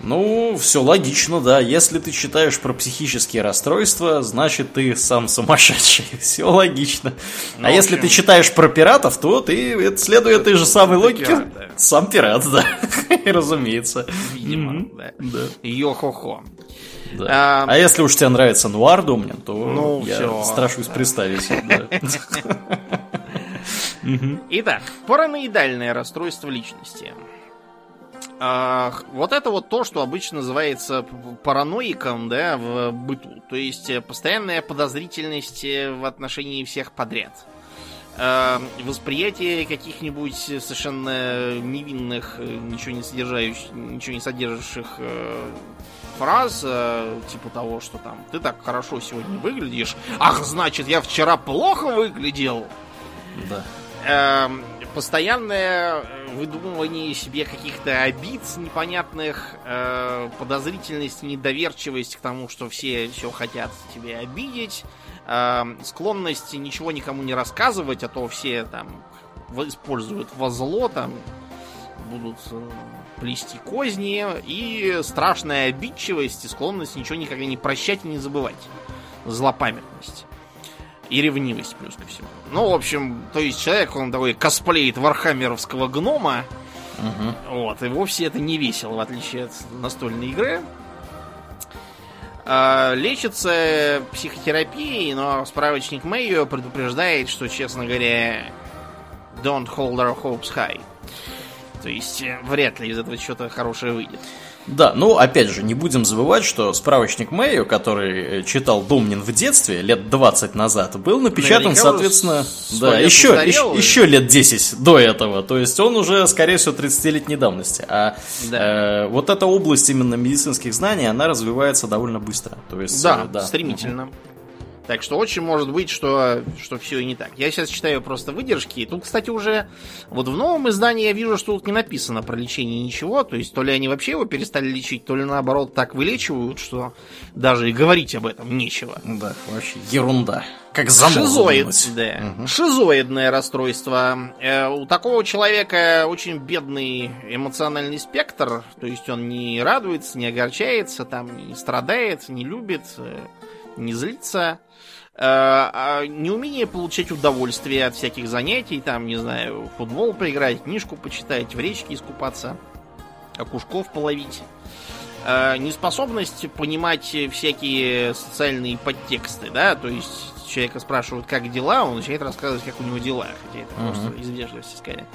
Ну, все логично, да. Если ты читаешь про психические расстройства, значит ты сам сумасшедший. Все логично. Ну, а общем... если ты читаешь про пиратов, то ты, следуя этой же самой логике, пират, да. сам пират, да. Разумеется. Видимо, mm-hmm. да. да. Йо-хо-хо. Да. А, а если уж тебе нравится нуар Домнин, то ну, я все. страшусь представить. Итак, параноидальное расстройство личности. А, вот это вот то, что обычно называется параноиком, да, в быту. То есть э, постоянная подозрительность э, в отношении всех подряд. А, восприятие каких-нибудь совершенно невинных, э, ничего не содержащих, ничего не содержащих фраз, типа того, что там ты так хорошо сегодня выглядишь. Ах, значит, я вчера плохо выглядел. Да. Эм, постоянное э, выдумывание себе каких-то обид непонятных, э, подозрительность, недоверчивость к тому, что все все хотят тебе обидеть, э, склонность ничего никому не рассказывать, а то все там используют во зло, там будут э, плести козни, и страшная обидчивость и склонность ничего никогда не прощать и не забывать. Злопамятность. И ревнивость плюс ко всему. Ну, в общем, то есть человек, он такой косплеит вархаммеровского гнома. Угу. Вот, и вовсе это не весело, в отличие от настольной игры. А, лечится психотерапией, но справочник Мэйо предупреждает, что, честно говоря, don't hold our hopes high. То есть, э, вряд ли из этого что-то хорошее выйдет. Да, ну опять же, не будем забывать, что справочник Мэйо, который э, читал Домнин в детстве лет 20 назад, был напечатан, Наверняка соответственно, да, еще, еще, еще лет 10 до этого. То есть он уже, скорее всего, 30-летней давности. А да. э, вот эта область именно медицинских знаний, она развивается довольно быстро. То есть, да, э, да. стремительно. Угу. Так что очень может быть, что, что все и не так. Я сейчас читаю просто выдержки. И тут, кстати, уже вот в новом издании я вижу, что тут не написано про лечение ничего. То есть, то ли они вообще его перестали лечить, то ли наоборот так вылечивают, что даже и говорить об этом нечего. Да, вообще ерунда. Как Шизоид, да. Угу. Шизоидное расстройство. Э, у такого человека очень бедный эмоциональный спектр. То есть он не радуется, не огорчается, там, не страдает, не любит, э, не злится. Э, а неумение получать удовольствие от всяких занятий, там, не знаю, футбол поиграть, книжку почитать, в речке искупаться, окушков половить. Э, неспособность понимать всякие социальные подтексты, да, то есть человека спрашивают, как дела, он начинает рассказывать, как у него дела, хотя это uh-huh. просто из вежливости скорее.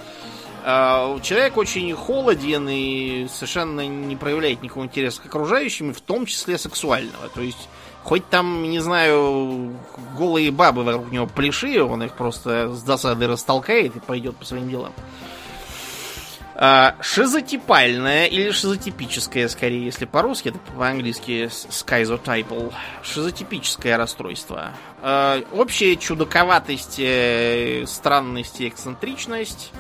Э, человек очень холоден и совершенно не проявляет никакого интереса к окружающим, в том числе сексуального. То есть Хоть там, не знаю, голые бабы вокруг него пляши, он их просто с досады растолкает и пойдет по своим делам. А, шизотипальное или шизотипическое, скорее, если по-русски, это по-английски schizotypal. Шизотипическое расстройство. А, общая чудаковатость, э, странность и эксцентричность.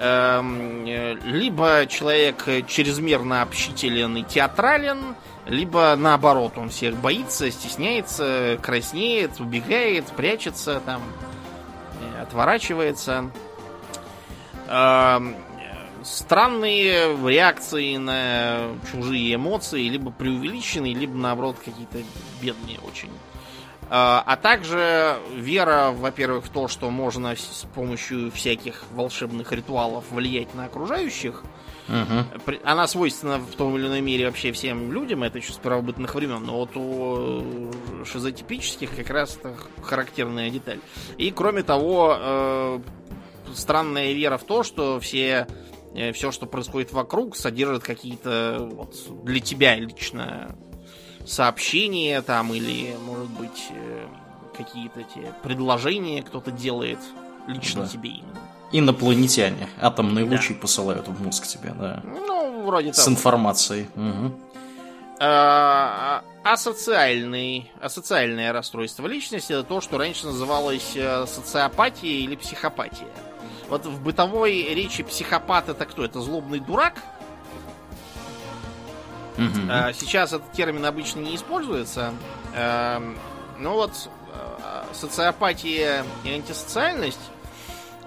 Эм, э, либо человек чрезмерно общителен и театрален, либо наоборот, он всех боится, стесняется, краснеет, убегает, прячется, там, э, отворачивается. Странные реакции на чужие эмоции, либо преувеличенные, либо наоборот какие-то бедные очень. А, а также вера, во-первых, в то, что можно с помощью всяких волшебных ритуалов влиять на окружающих – Угу. Она свойственна в том или ином мере вообще всем людям, это еще с первобытных времен, но вот у шизотипических как раз это характерная деталь. И кроме того, э, странная вера в то, что все э, все, что происходит вокруг, содержит какие-то вот, для тебя лично сообщения там или, может быть, э, какие-то эти предложения кто-то делает лично Да. тебе именно. Инопланетяне. Атомные Да. лучи посылают в мозг тебе, да. Ну, вроде С того. информацией. Мгм. А, асоциальный, асоциальное расстройство личности это то, что раньше называлось э, социопатия или психопатия. Вот в бытовой речи психопат это кто? Это злобный дурак. Мгм. А, Сейчас этот термин обычно не используется. Эм, Ну вот, э, социопатия и антисоциальность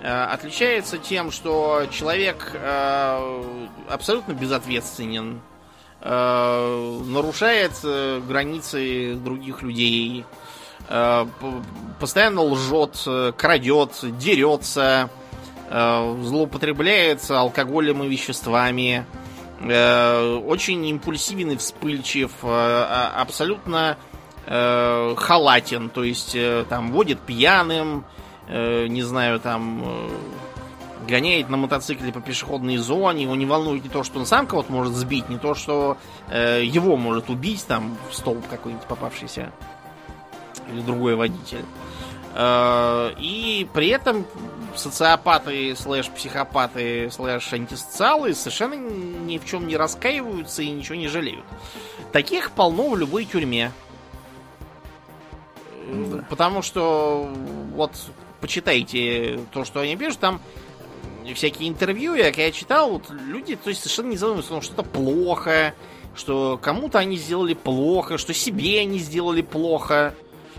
отличается тем, что человек э, абсолютно безответственен, э, нарушает э, границы других людей, э, постоянно лжет, э, крадет, дерется, э, злоупотребляет алкоголем и веществами, э, очень импульсивен и вспыльчив, э, а- абсолютно э, халатен, то есть э, там водит пьяным, э, не знаю, там э, гоняет на мотоцикле по пешеходной зоне, его не волнует не то, что он сам кого-то может сбить, не то, что э, его может убить, там, в столб какой-нибудь попавшийся, или другой водитель. Э, и при этом социопаты, слэш психопаты, слэш антисоциалы совершенно ни в чем не раскаиваются и ничего не жалеют. Таких полно в любой тюрьме. Э, Да. Потому что вот почитайте то, что они пишут, там всякие интервью, я когда читал, вот люди то есть, совершенно не задумываются, что что-то плохо, что кому-то они сделали плохо, что себе они сделали плохо.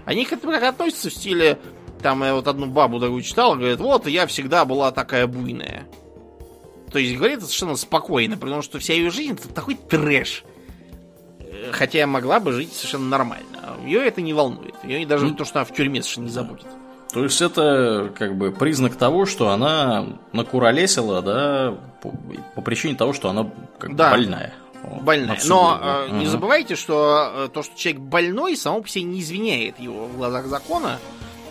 Они к этому как относятся в стиле, там я вот одну бабу такую читал, говорит, вот я всегда была такая буйная. То есть говорит совершенно спокойно, потому что вся ее жизнь это такой трэш. Хотя могла бы жить совершенно нормально. Ее это не волнует. Ее даже Ну, то, что она в тюрьме совершенно не забудет. То есть это как бы признак того, что она накуролесила, да, по, по причине того, что она как бы Да. больная. Больная. Но э, не забывайте, что э, то, что человек больной, само по себе не извиняет его в глазах закона.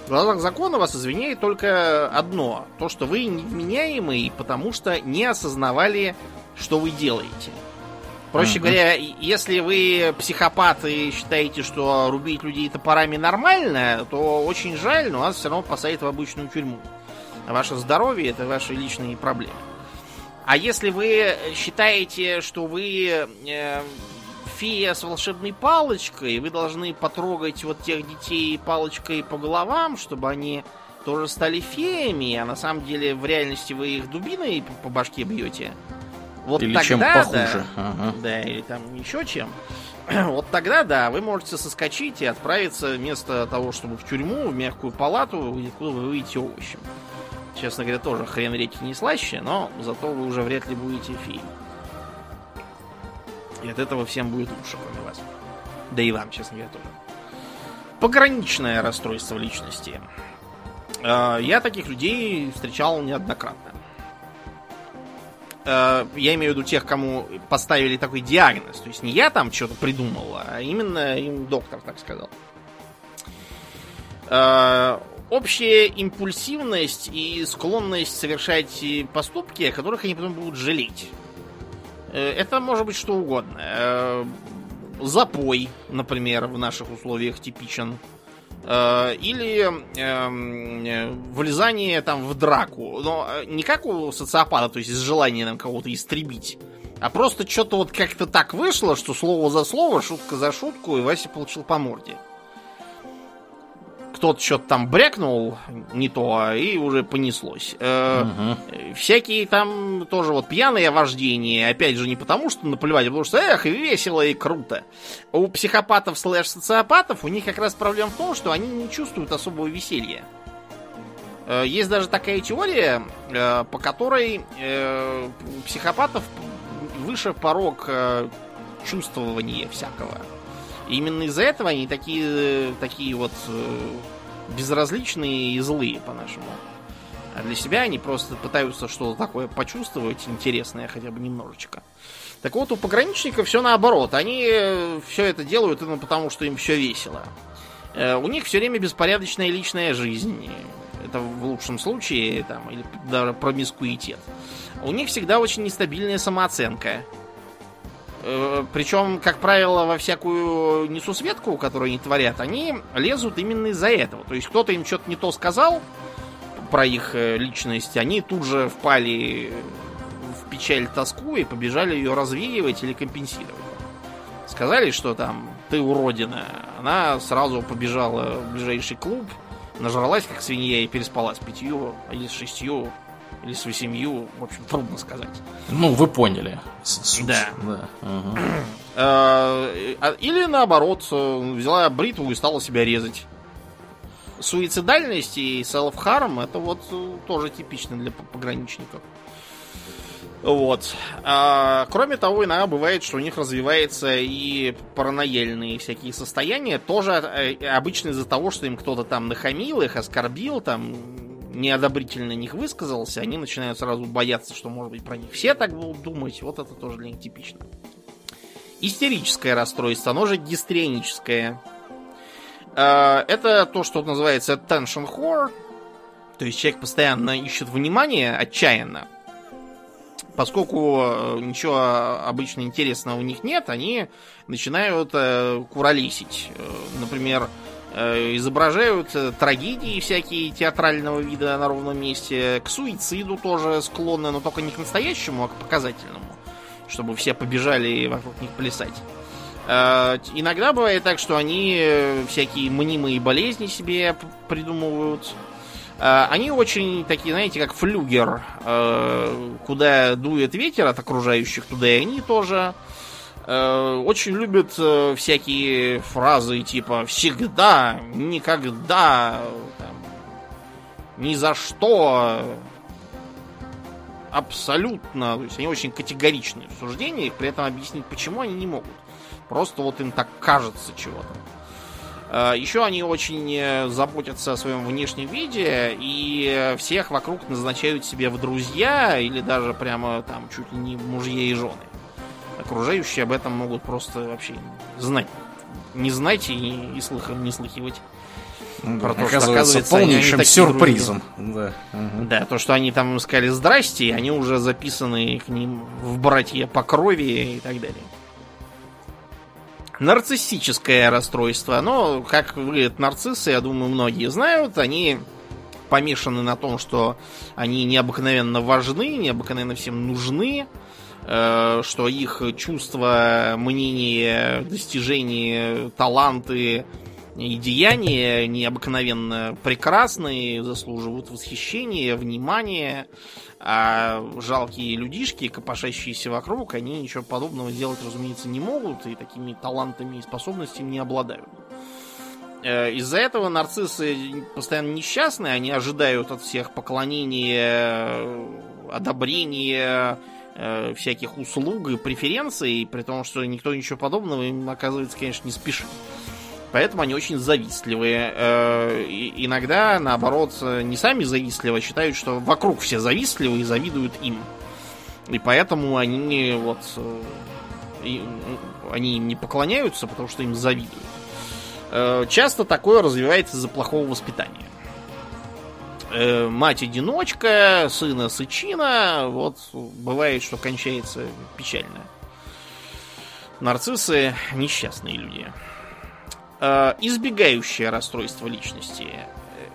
В глазах закона вас извиняет только одно. То, что вы невменяемый, потому что не осознавали, что вы делаете. Проще Мгм. говоря, если вы психопат и считаете, что рубить людей топорами нормально, то очень жаль, но вас все равно посадят в обычную тюрьму. Ваше здоровье это ваши личные проблемы. А если вы считаете, что вы э, фея с волшебной палочкой, вы должны потрогать вот тех детей палочкой по головам, чтобы они тоже стали феями, а на самом деле в реальности вы их дубиной по башке бьете. Вот Или тогда, чем да, похуже. Ага. да, или там еще чем. Вот тогда, да, вы можете соскочить и отправиться вместо того, чтобы в тюрьму, в мягкую палату, откуда вы выйдете овощем. Честно говоря, тоже хрен реки не слаще, но зато вы уже вряд ли будете феей. И от этого всем будет лучше, кроме вас. Да и вам, честно говоря, тоже. Пограничное расстройство личности. Э, Я таких людей встречал неоднократно. Э, Я имею в виду тех, кому поставили такой диагноз. То есть не я там что-то придумал, а именно им доктор так сказал. Э, Общая импульсивность и склонность совершать поступки, о которых они потом будут жалеть. Э, Это может быть что угодно. Запой, например, в наших условиях типичен. Э, Или эм, э, влезание там в драку. Но э, не как у социопата, то есть из желания нам кого-то истребить. А просто что-то вот как-то так вышло, что слово за слово, шутка за шутку, и Вася получил по морде. Кто-то что-то там брякнул не то, и уже понеслось. Мгм. Всякие там тоже вот пьяное вождение, опять же, не потому что наплевать, а потому что, эх, весело и круто. У психопатов слэш социопатов у них как раз проблема в том, что они не чувствуют особого веселья. Э, Есть даже такая теория, э, по которой у психопатов выше порог чувствования всякого. Именно из-за этого они такие, такие вот э, безразличные и злые, по-нашему. А для себя они просто пытаются что-то такое почувствовать интересное, хотя бы немножечко. Так вот, у пограничников все наоборот. Они все это делают именно потому, что им все весело. Э, У них все время беспорядочная личная жизнь. Это в лучшем случае, там, или даже промискуитет. У них всегда очень нестабильная самооценка. Э, Причем, как правило, во всякую несусветку, которую они творят, они лезут именно из-за этого. То есть кто-то им что-то не то сказал про их э, личность, они тут же впали в печаль, тоску и побежали ее развеивать или компенсировать. Сказали, что там ты уродина. Она сразу побежала в ближайший клуб, нажралась как свинья и переспала с пятью, или с шестью, или с восемью. В общем, трудно сказать. Ну, вы поняли. суть. Да. да. а- Или наоборот, э, взяла бритву и стала себя резать. Суицидальность и self-harm это вот э, тоже типично для пограничников. Вот. А, кроме того, иногда бывает, что у них развивается и паранояльные всякие состояния, тоже обычно из-за того, что им кто-то там нахамил, их оскорбил, там неодобрительно них высказался, они начинают сразу бояться, что, может быть, про них все так будут думать. Вот это тоже для них типично. Истерическое расстройство, оно же гистреническое. Э, Это то, что называется attention whore. То есть человек постоянно ищет внимание, отчаянно. Поскольку э, ничего обычно интересного у них нет, они начинают э, куролесить. Э, Например, изображают э, трагедии всякие театрального вида на ровном месте. К суициду тоже склонны, но только не к настоящему, а к показательному. Чтобы все побежали вокруг них плясать. Э, Иногда бывает так, что они э, всякие мнимые болезни себе придумывают. Они очень такие, знаете, как флюгер. Куда дует ветер от окружающих, туда и они тоже. Э, Очень любят э, всякие фразы типа «всегда», «никогда», там, «ни за что», абсолютно. То есть они очень категоричны в суждениях, при этом объяснить, почему они не могут. Просто вот им так кажется чего-то. Э, Еще они очень заботятся о своем внешнем виде и всех вокруг назначают себе в друзья или даже прямо там чуть ли не мужья и жены. Окружающие об этом могут просто вообще знать. Не знать и, и слыхом не слыхивать. Ну Про да, то, что, Оказывается, оказывается, они- они полнейшим такие сюрпризом. Да. ага. Да, то, что они там сказали здрасте, они уже записаны к ним в братья по крови и так далее. Нарциссическое расстройство. Но, как выглядят нарциссы, я думаю, многие знают. Они помешаны на том, что они необыкновенно важны, необыкновенно всем нужны, что их чувства, мнения, достижения, таланты и деяния необыкновенно прекрасные, заслуживают восхищения, внимания, а жалкие людишки, копошащиеся вокруг, они ничего подобного сделать, разумеется, не могут и такими талантами и способностями не обладают. Э, Из-за этого нарциссы постоянно несчастны, они ожидают от всех поклонения, э, одобрения, э, всяких услуг и преференций, при том, что никто ничего подобного им, оказывается, конечно, не спешит. Поэтому они очень завистливые. Э, иногда, наоборот, не сами завистливы, а считают, что вокруг все завистливы и завидуют им. И поэтому они вот э, они им не поклоняются, потому что им завидуют. Э, Часто такое развивается из-за плохого воспитания. Э, Мать-одиночка, сына сычина, вот бывает, что кончается печально. Нарциссы несчастные люди. Э, Избегающее расстройство личности.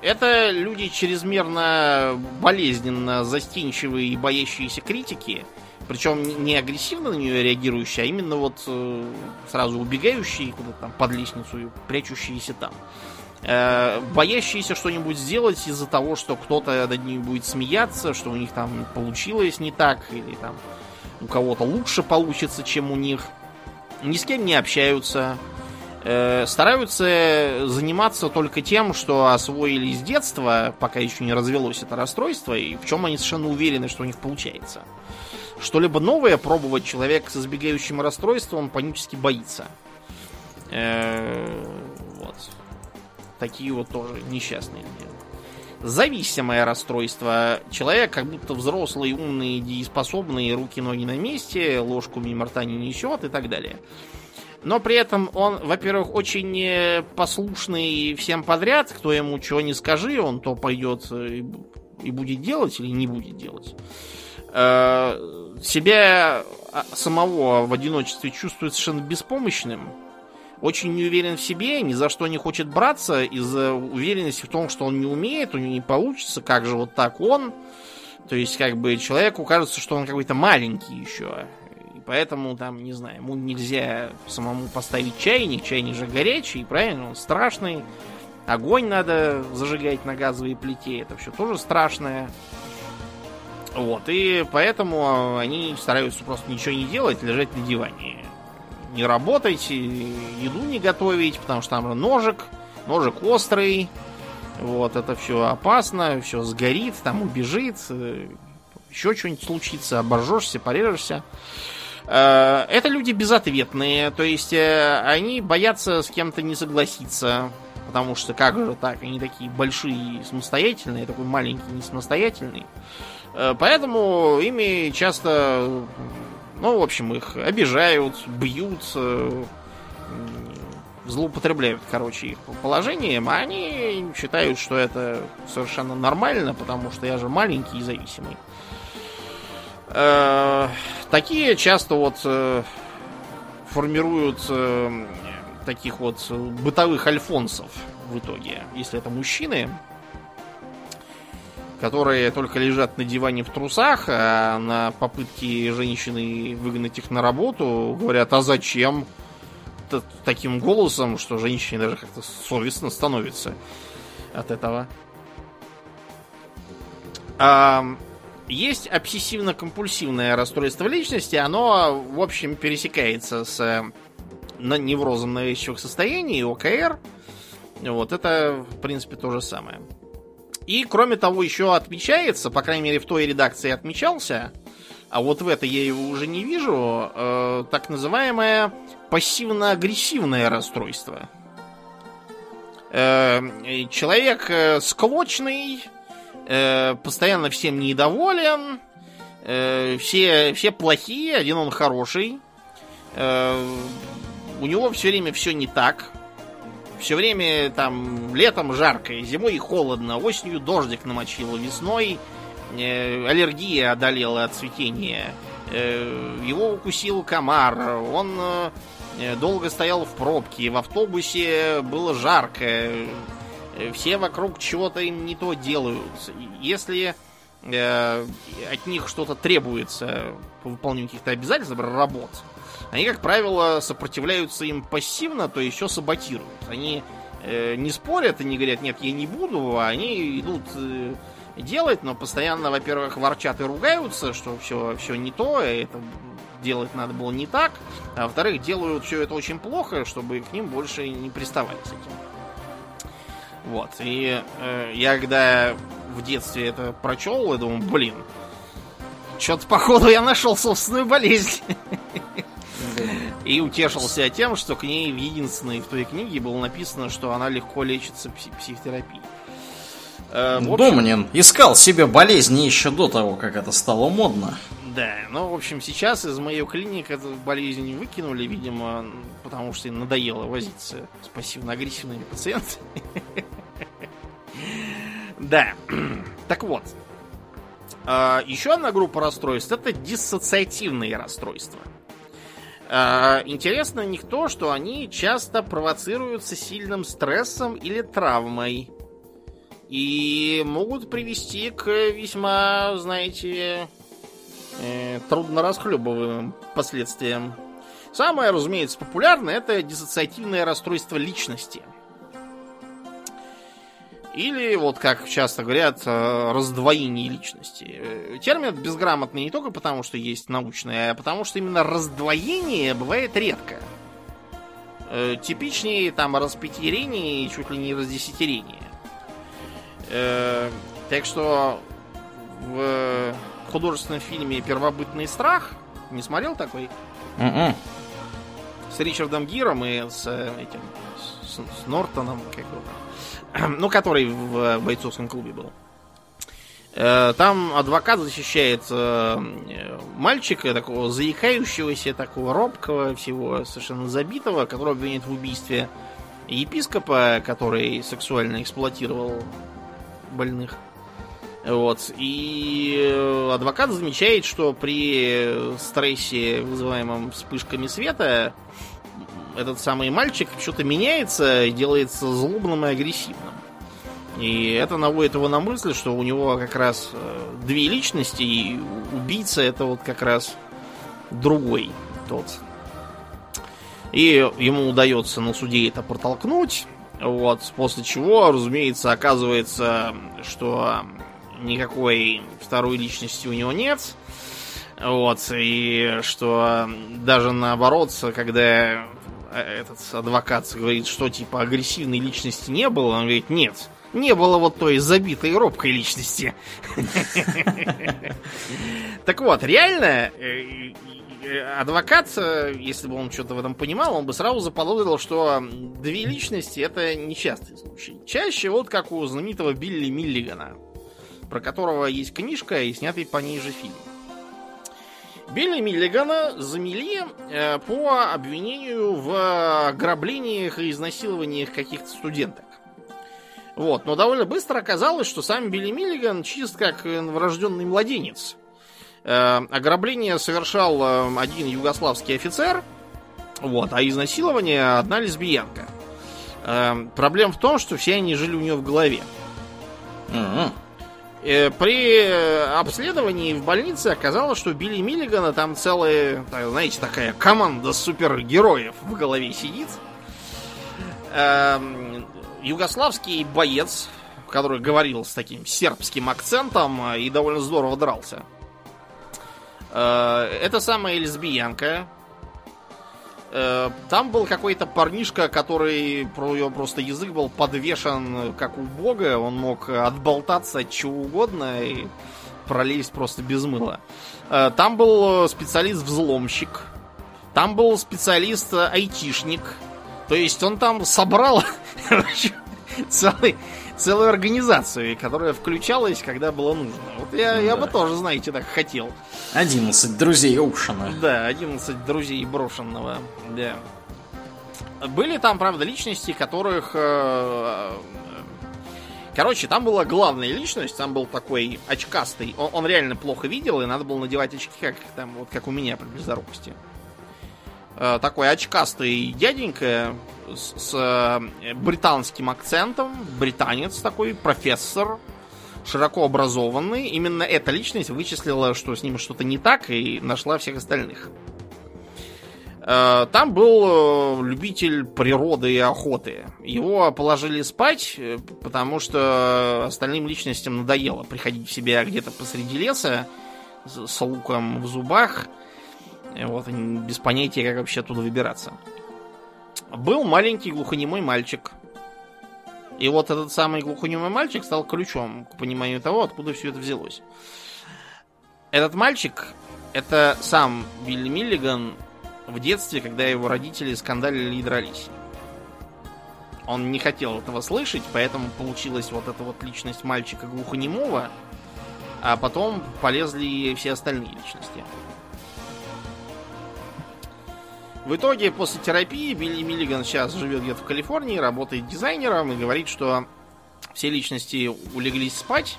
Это люди чрезмерно болезненно застенчивые и боящиеся критики. Причем не агрессивно на нее реагирующие, а именно вот э, сразу убегающие куда-то там под лестницу и прячущиеся там. Э, боящиеся что-нибудь сделать из-за того, что кто-то над ними будет смеяться, что у них там получилось не так, или там у кого-то лучше получится, чем у них. Ни с кем не общаются. Э, стараются заниматься только тем, что освоили с детства, пока еще не развелось это расстройство, и в чем они совершенно уверены, что у них получается. Что-либо новое пробовать человек с избегающим расстройством панически боится. Такие вот тоже несчастные люди. Зависимое расстройство. Человек как будто взрослый, умный, дееспособный, руки-ноги на месте, ложку мимо рта не несет и так далее. Но при этом он, во-первых, очень послушный всем подряд. Кто ему чего не скажи, он то пойдет э, и будет делать или не будет делать. Э, Себя а, самого в одиночестве чувствует совершенно беспомощным, очень не уверен в себе, ни за что не хочет браться из-за уверенности в том, что он не умеет, у него не получится, как же вот так он. То есть, как бы, человеку кажется, что он какой-то маленький еще. И поэтому, там, не знаю, ему нельзя самому поставить чайник, чайник же горячий, правильно, он страшный. Огонь надо зажигать на газовой плите, это все тоже страшное. Вот, и поэтому они стараются просто ничего не делать, лежать на диване. Не работать, еду не готовить, потому что там ножик, ножик острый. Вот, это все опасно, все сгорит, там убежит, э, еще что-нибудь случится, обожжешься, порежешься. Э, это люди безответные, то есть э, они боятся с кем-то не согласиться, потому что как же так, они такие большие и самостоятельные, такой маленький не самостоятельный. Поэтому ими часто, ну, в общем, их обижают, бьют, э, злоупотребляют, короче, их положением, а они считают, что это совершенно нормально, потому что я же маленький и зависимый. Э, такие часто вот формируют таких вот бытовых альфонсов в итоге, если это мужчины, которые только лежат на диване в трусах, а на попытки женщины выгнать их на работу говорят, а зачем? Т таким голосом, что женщине даже как-то совестно становится от этого. А, есть обсессивно-компульсивное расстройство личности, оно, в общем, пересекается с неврозом навязчивых состояний, ОКР. Вот это, в принципе, то же самое. И, кроме того, еще отмечается, по крайней мере, в той редакции отмечался, а вот в этой я его уже не вижу, э, так называемое пассивно-агрессивное расстройство. Э, человек э, склочный, э, постоянно всем недоволен, э, все, все плохие, один он хороший. Э, у него все время все не так. Все время там летом жарко, зимой холодно, осенью дождик намочил, весной э, аллергия одолела от цветения. Э, его укусил комар, он э, долго стоял в пробке, в автобусе было жарко, э, все вокруг чего-то им не то делают. Если э, от них что-то требуется по выполнению каких-то обязательств, работ, они, как правило, сопротивляются им пассивно, то еще саботируют. Они э, не спорят, они говорят, нет, я не буду, а они идут э, делать, но постоянно, во-первых, ворчат и ругаются, что все, все не то, это делать надо было не так, а во-вторых, делают все это очень плохо, чтобы к ним больше не приставали с этим. Вот, и э, я когда в детстве это прочел, я думаю, блин, что-то походу я нашел собственную болезнь. И утешился тем, что к ней в единственной в той книге было написано, что она легко лечится псих- психотерапией. Э, общем, Домнин искал себе болезни еще до того, как это стало модно. Да, ну, в общем, сейчас из моей клиники эту болезнь выкинули, видимо, потому что им надоело возиться с пассивно-агрессивными пациентами. Да. Так вот. А, еще одна группа расстройств это диссоциативные расстройства. А, интересно у них то, что они часто провоцируются сильным стрессом или травмой. И могут привести к весьма, знаете, э, трудно расхлебываемым последствиям. Самое, разумеется, популярное это диссоциативное расстройство личности – или, вот как часто говорят, э, раздвоение личности. Э, термин безграмотный не только потому, что есть научное, а потому что именно раздвоение бывает редко. Э, типичнее там распятерение и чуть ли не раздесятерение. Так что в художественном фильме «Первобытный страх» не смотрел такой? Mm-mm. С Ричардом Гиром и с этим с, с Нортоном, как его там ну, который в бойцовском клубе был. Э, там адвокат защищает э, мальчика, такого заикающегося, такого робкого, всего совершенно забитого, которого обвиняют в убийстве епископа, который сексуально эксплуатировал больных. Вот. И адвокат замечает, что при стрессе, вызываемом вспышками света, этот самый мальчик что-то меняется и делается злобным и агрессивным. И это наводит его на мысль, что у него как раз э, две личности, и убийца это вот как раз другой тот. И ему удается на суде это протолкнуть. Вот, после чего, разумеется, оказывается, что никакой второй личности у него нет. Вот, и что даже наоборот, когда этот адвокат говорит, что типа агрессивной личности не было, он говорит, нет, не было вот той забитой робкой личности. Так вот, реально, э, э, адвокат, э, если бы он что-то в этом понимал, он бы сразу заподозрил, что две личности это нечастый случай. Чаще вот как у знаменитого Билли Миллигана, про которого есть книжка и снятый по ней же фильм. Билли Миллигана замели по обвинению в ограблениях и изнасилованиях каких-то студенток. Вот, но довольно быстро оказалось, что сам Билли Миллиган чист как врожденный младенец. Э, ограбление совершал э, один югославский офицер, вот, а изнасилование одна лесбиянка. Э, проблема в том, что все они жили у нее в голове. М-м. Э, при обследовании в больнице оказалось, что Билли Миллигана там целая, знаете, такая команда супергероев в голове сидит. Эм, югославский боец, который говорил с таким сербским акцентом э, и довольно здорово дрался. Э, это самая лесбиянка. Э, там был какой-то парнишка, который про ее просто язык был подвешен как у бога. Он мог отболтаться от чего угодно и пролезть просто без мыла. Там был специалист-взломщик. Там был специалист-айтишник. То есть он там собрал целый, целую организацию, которая включалась, когда было нужно. Вот я, да. я бы тоже, знаете, так хотел. 11 друзей Оушена. Да, 11 друзей брошенного, да. Были там, правда, личности, которых... Э, короче, там была главная личность, там был такой очкастый. Он, он реально плохо видел, и надо было надевать очки, как там, вот как у меня при близорукости. Э, такой очкастый дяденька с, с э, британским акцентом, британец такой, профессор, широко образованный. Именно эта личность вычислила, что с ним что-то не так, и нашла всех остальных. Э, там был любитель природы и охоты. Его положили спать, потому что остальным личностям надоело приходить в себя где-то посреди леса с луком в зубах вот, без понятия, как вообще оттуда выбираться. Был маленький глухонемой мальчик. И вот этот самый глухонемой мальчик стал ключом к пониманию того, откуда все это взялось. Этот мальчик, это сам Билли Миллиган в детстве, когда его родители скандалили и дрались. Он не хотел этого слышать, поэтому получилась вот эта вот личность мальчика глухонемого, а потом полезли все остальные личности. В итоге, после терапии, Билли Миллиган сейчас живет где-то в Калифорнии, работает дизайнером и говорит, что все личности улеглись спать,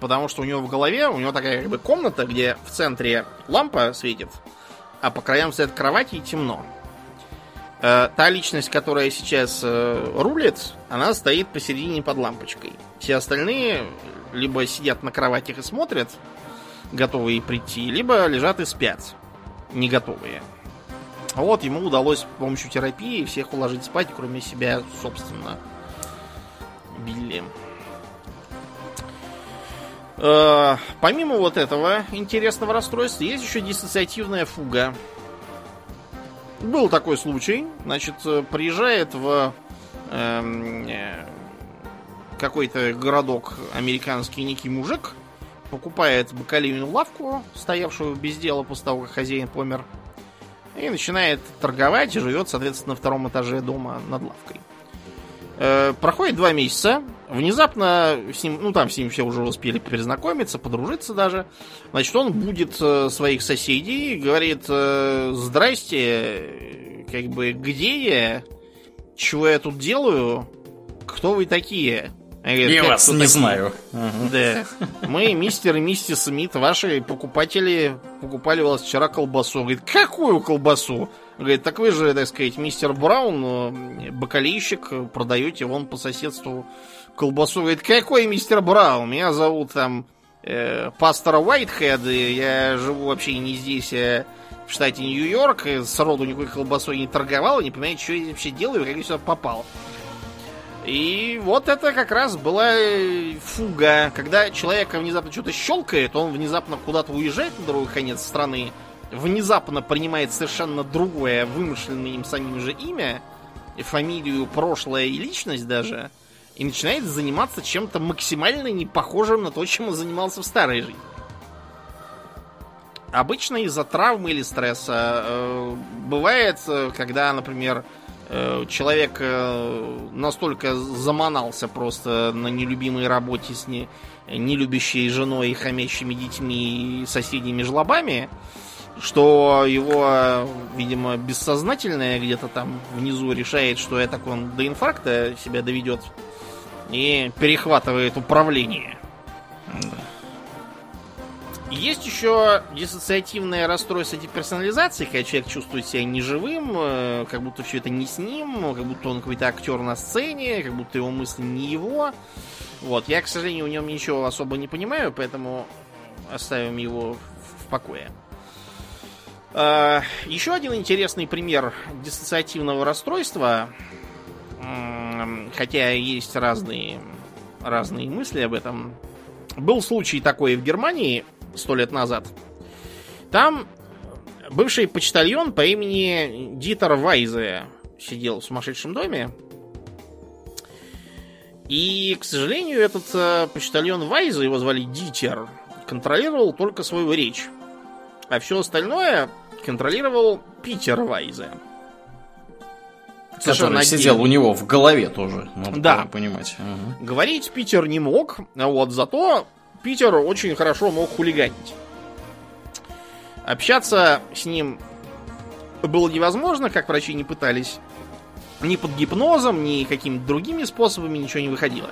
потому что у него в голове, у него такая как бы комната, где в центре лампа светит, а по краям стоят кровати и темно. Э, та личность, которая сейчас э, рулит, она стоит посередине под лампочкой. Все остальные либо сидят на кроватях и смотрят, готовые прийти, либо лежат и спят, не готовые. Вот, ему удалось с помощью терапии всех уложить спать, кроме себя, собственно, Билли. Э, помимо вот этого интересного расстройства, есть еще диссоциативная фуга. Был такой случай. Значит, приезжает в эм, э, какой-то городок американский некий мужик, покупает бакалейную лавку, стоявшую без дела после того, как хозяин помер, и начинает торговать и живет, соответственно, на втором этаже дома над лавкой. Э, проходит два месяца. Внезапно с ним, ну там с ним все уже успели перезнакомиться, подружиться даже. Значит, он будет э, своих соседей, говорит, э, здрасте, как бы, где я, чего я тут делаю, кто вы такие? Говорят, Я вас не такие? знаю. Да. Мы, мистер и миссис Смит, ваши покупатели, покупали у вас вчера колбасу. Говорит, какую колбасу? Говорит, так вы же, так сказать, мистер Браун, э, бакалейщик, продаете вон по соседству колбасу. Говорит, какой мистер Браун? Меня зовут там э, пастор Уайтхед, и я живу вообще не здесь, а в штате Нью-Йорк, сроду никакой колбасой не торговал, не понимаете, что я вообще делаю, как я сюда попал. И вот это как раз была фуга, когда человека внезапно что-то щелкает, он внезапно куда-то уезжает на другой конец страны, внезапно принимает совершенно другое, вымышленное им самим же имя, фамилию, прошлое и личность даже, и начинает заниматься чем-то максимально не похожим на то, чем он занимался в старой жизни. Обычно из-за травмы или стресса. Э, бывает, э, когда, например, человек настолько заманался просто на нелюбимой работе с не, нелюбящей женой, хомящими детьми и соседними жлобами, что его, видимо, бессознательное где-то там внизу решает, что это он до инфаркта себя доведет и перехватывает управление. Да. Есть еще диссоциативное расстройство деперсонализации, когда человек чувствует себя неживым, э, как будто все это не с ним, как будто он какой-то актер на сцене, как будто его мысли не его. Вот, я, к сожалению, в нем ничего особо не понимаю, поэтому оставим его в покое. А, еще один интересный пример диссоциативного расстройства, хотя есть разные, разные мысли об этом. Был случай такой в Германии, сто лет назад. Там бывший почтальон по имени Дитер Вайзе сидел в сумасшедшем доме. И, к сожалению, этот э, почтальон Вайзе, его звали Дитер, контролировал только свою речь. А все остальное контролировал Питер Вайзе. Который сидел у него в голове тоже, надо да. понимать. Угу. Говорить Питер не мог, а вот зато Питер очень хорошо мог хулиганить. Общаться с ним было невозможно, как врачи не пытались. Ни под гипнозом, ни какими-то другими способами ничего не выходило.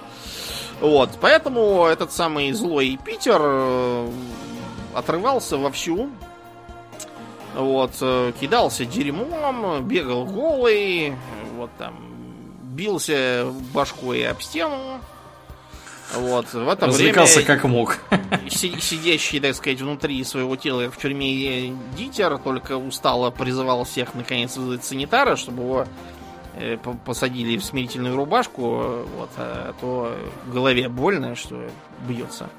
Вот, поэтому этот самый злой Питер э, отрывался вовсю. Вот, э, кидался дерьмом, бегал голый, вот там, бился башкой об стену. Вот, в это Развлекался время как мог. Сидящий, так сказать, внутри своего тела в тюрьме Дитер только устало призывал всех наконец вызвать санитара, чтобы его э, посадили в смирительную рубашку, вот, а то в голове больно, что бьется.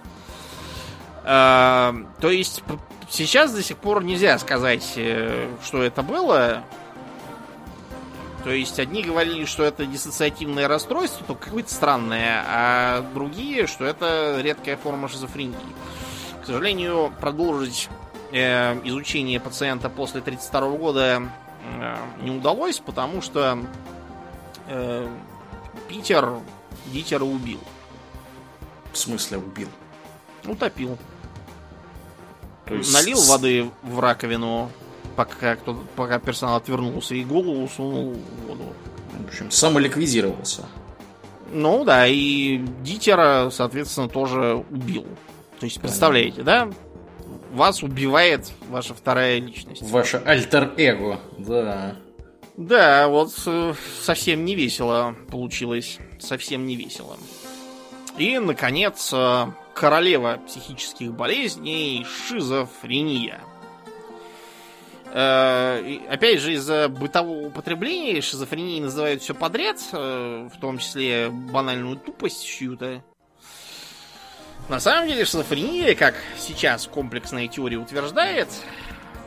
А, то есть сейчас до сих пор нельзя сказать, э, что это было. То есть одни говорили, что это диссоциативное расстройство, только какое-то странное, а другие, что это редкая форма шизофрении. К сожалению, продолжить э, изучение пациента после 1932 года э, не удалось, потому что э, Питер Дитера убил. В смысле убил? Утопил. есть... Налил воды в раковину, пока, кто, пока персонал отвернулся, и голову сунул в воду. В общем, самоликвидировался. Ну да, и Дитера, соответственно, тоже убил. То есть, представляете, да? Вас убивает ваша вторая личность. Ваше альтер-эго, да. Да, вот э, совсем не весело получилось. Совсем не весело. И, наконец, э, королева психических болезней шизофрения – опять же, из-за бытового употребления шизофренией называют все подряд, э, в том числе банальную тупость чью-то. На самом деле шизофрения, как сейчас комплексная теория утверждает,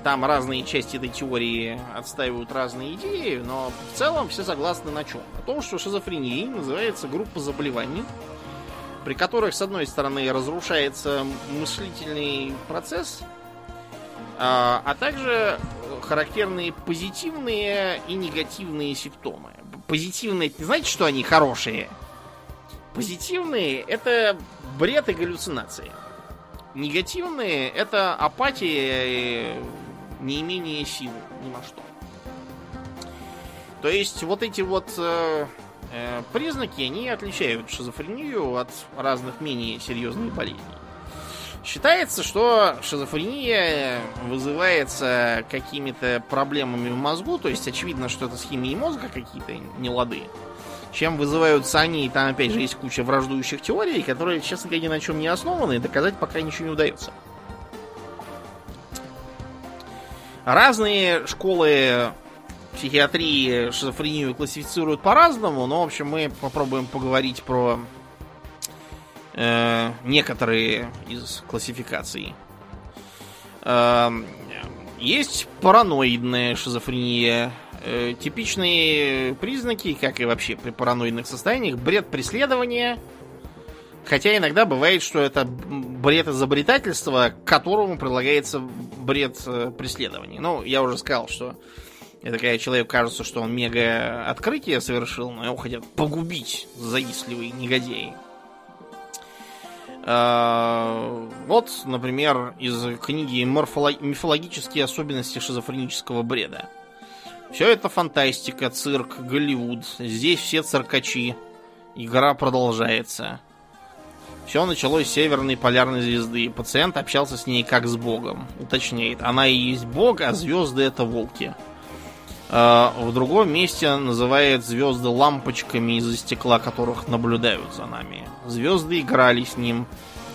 там разные части этой теории отстаивают разные идеи, но в целом все согласны на чем? О том, что шизофренией называется группа заболеваний, при которых, с одной стороны, разрушается мыслительный процесс, а, а также характерные позитивные и негативные симптомы. Позитивные, это не значит, что они хорошие. Позитивные – это бред и галлюцинации. Негативные – это апатия и неимение сил ни на что. То есть вот эти вот э, э, признаки, они отличают шизофрению от разных менее серьезных болезней. Считается, что шизофрения вызывается какими-то проблемами в мозгу, то есть очевидно, что это с химией мозга какие-то нелады. Чем вызываются они, там опять же есть куча враждующих теорий, которые, честно говоря, ни на чем не основаны, и доказать пока ничего не удается. Разные школы психиатрии шизофрению классифицируют по-разному, но, в общем, мы попробуем поговорить про э, некоторые из классификаций. Э, есть параноидная шизофрения. Э, типичные признаки, как и вообще при параноидных состояниях, бред преследования. Хотя иногда бывает, что это бред изобретательства, к которому прилагается бред э, преследования. Ну, я уже сказал, что это когда человеку кажется, что он мега открытие совершил, но его хотят погубить завистливые негодяи. А, вот, например, из книги «Мифологические особенности шизофренического бреда». Все это фантастика, цирк, Голливуд. Здесь все циркачи. Игра продолжается. Все началось с северной полярной звезды. Пациент общался с ней как с богом. Уточняет, она и есть бог, а звезды это волки. А, в другом месте называет звезды лампочками из-за стекла, которых наблюдают за нами. Звезды играли с ним.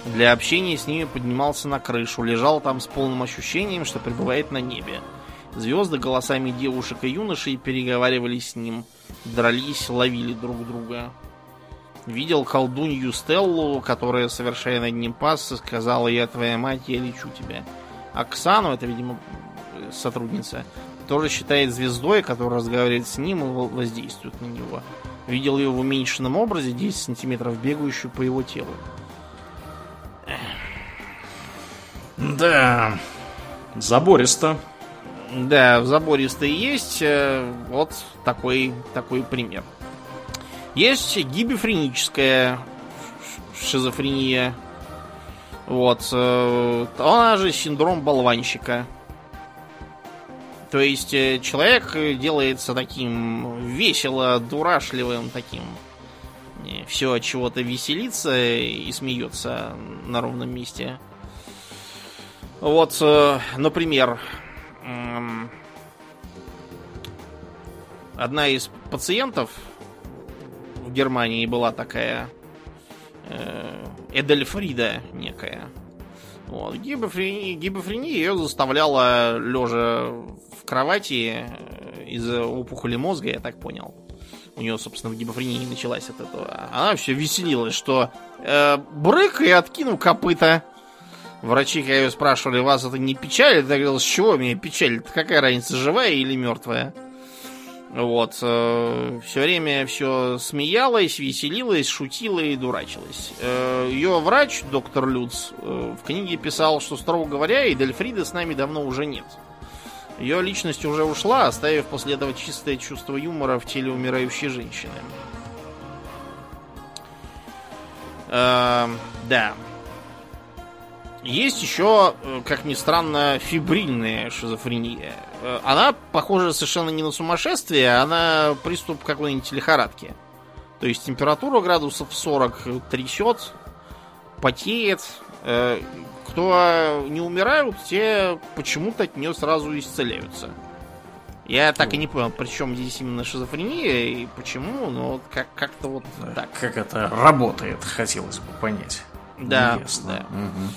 Для общения с ними поднимался на крышу, лежал там с полным ощущением, что пребывает на небе. Звезды голосами девушек и юношей переговаривались с ним, дрались, ловили друг друга. Видел колдунью Стеллу, которая, совершая над ним пас, сказала, я твоя мать, я лечу тебя. Оксану, это, видимо, сотрудница, тоже считает звездой, которая разговаривает с ним и воздействует на него. Видел ее в уменьшенном образе, 10 сантиметров бегающую по его телу. Да, забористо. Да, забористо есть. Э, вот такой, такой пример. Есть гибефреническая шизофрения. Вот. Э, она же синдром болванщика. То есть э, человек делается таким весело, дурашливым, таким все от чего-то веселится и смеется на ровном месте. Вот, э, например, одна из пациентов в Германии была такая э, Эдельфрида некая. Вот. Гибофрения, гибофрения ее заставляла лежа кровати э, из-за опухоли мозга, я так понял. У нее, собственно, гибофрения началась от этого. Она вообще веселилась, что э, брык и откинул копыта. Врачи, когда ее спрашивали, вас это не печалит? Я говорил, с чего меня печалит? Какая разница, живая или мертвая? Вот. Э, все время все смеялась, веселилась, шутила и дурачилась. Э, ее врач, доктор Люц, э, в книге писал, что, строго говоря, и Дельфриды с нами давно уже нет. Ее личность уже ушла, оставив после этого чистое чувство юмора в теле умирающей женщины. Э, да. Есть еще, э, как ни странно, фибрильная шизофрения. Э, она похожа совершенно не на сумасшествие, а на приступ какой-нибудь лихорадки. То есть температура градусов 40 трясет, потеет. Э, кто не умирают, те почему-то от нее сразу исцеляются. Я так и не понял, при чем здесь именно шизофрения и почему, но вот как- как-то вот так. Как это работает, хотелось бы понять. Да, Ясно. да. Мгм.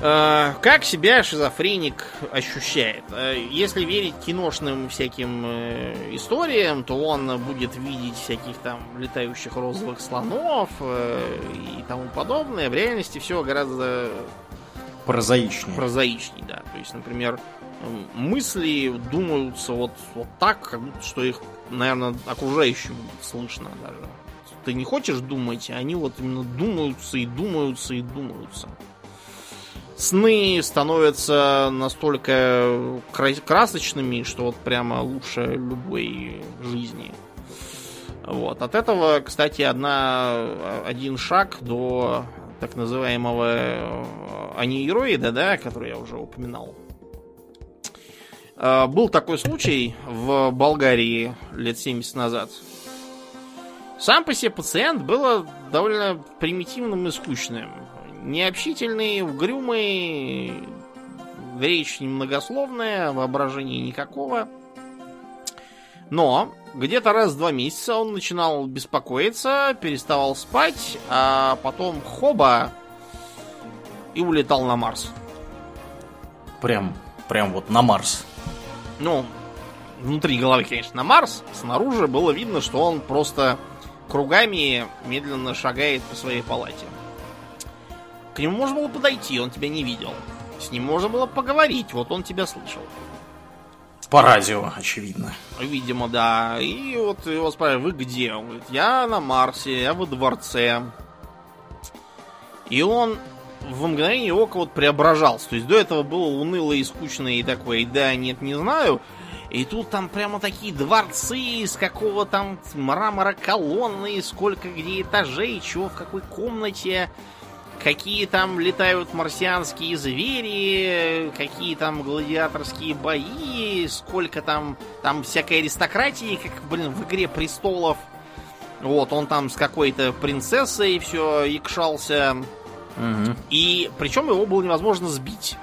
Э, Как себя шизофреник ощущает? Э, Если верить киношным всяким э, историям, то он будет видеть всяких там летающих розовых слонов и тому подобное. В реальности все гораздо Прозаичнее. прозаичней, да. То есть, например, мысли думаются вот, вот так, как будто что их, наверное, окружающим слышно даже. Ты не хочешь думать, а они вот именно думаются и думаются и думаются. Сны становятся настолько кра- красочными, что вот прямо лучше любой жизни. Вот. От этого, кстати, одна, один шаг до так называемого э, анеироида, да, который я уже упоминал. Э, Был такой случай в Болгарии лет 70 назад. Сам по себе пациент был довольно примитивным и скучным. Необщительный, угрюмый, речь немногословная, воображения никакого. Но где-то раз в два месяца он начинал беспокоиться, переставал спать, а потом хоба и улетал на Марс. Прям, прям вот на Марс. Ну, внутри головы, конечно, на Марс. Снаружи было видно, что он просто кругами медленно шагает по своей палате. К нему можно было подойти, он тебя не видел. С ним можно было поговорить, вот он тебя слышал. По радио, очевидно. Видимо, да. И вот его спрашивают, вы где? Он говорит, я на Марсе, я во дворце. И он в мгновение ока вот преображался. То есть до этого было уныло и скучно и такое, да, нет, не знаю. И тут там прямо такие дворцы из какого там мрамора колонны, сколько где этажей, чего в какой комнате какие там летают марсианские звери, какие там гладиаторские бои, сколько там, там всякой аристократии, как, блин, в «Игре престолов». Вот, он там с какой-то принцессой все икшался. Угу. И причем его было невозможно сбить.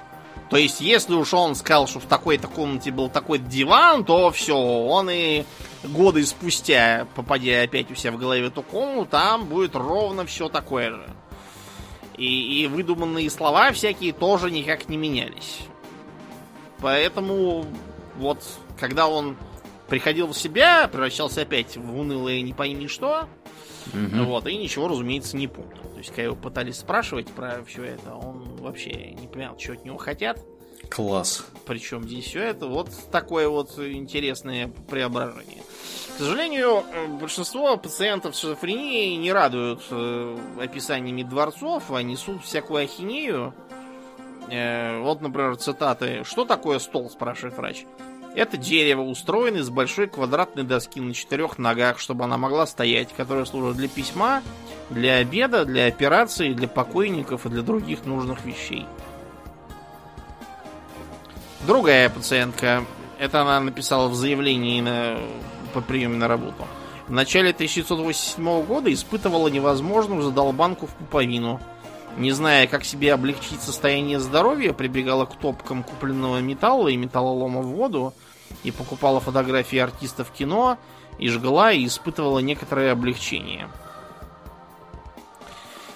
То есть, если уж он сказал, что в такой-то комнате был такой диван, то все, он и годы спустя, попадя опять у себя в голове эту комнату, там будет ровно все такое же. И, и выдуманные слова всякие тоже никак не менялись. Поэтому вот, когда он приходил в себя, превращался опять в унылое не пойми что, угу. вот, и ничего, разумеется, не помнил. То есть, когда его пытались спрашивать про все это, он вообще не понял, что от него хотят. Класс. Причем здесь все это вот такое вот интересное преображение. К сожалению, э, большинство пациентов с шизофренией не радуют э, описаниями дворцов, а несут всякую ахинею. Э, вот, например, цитаты. «Что такое стол?» – спрашивает врач. Это дерево, устроено из большой квадратной доски на четырех ногах, чтобы она могла стоять, которая служит для письма, для обеда, для операции, для покойников и для других нужных вещей. Другая пациентка, это она написала в заявлении на по приеме на работу. В начале 1987 года испытывала невозможную задолбанку в пуповину. Не зная, как себе облегчить состояние здоровья, прибегала к топкам купленного металла и металлолома в воду и покупала фотографии артистов кино, и жгла, и испытывала некоторое облегчение.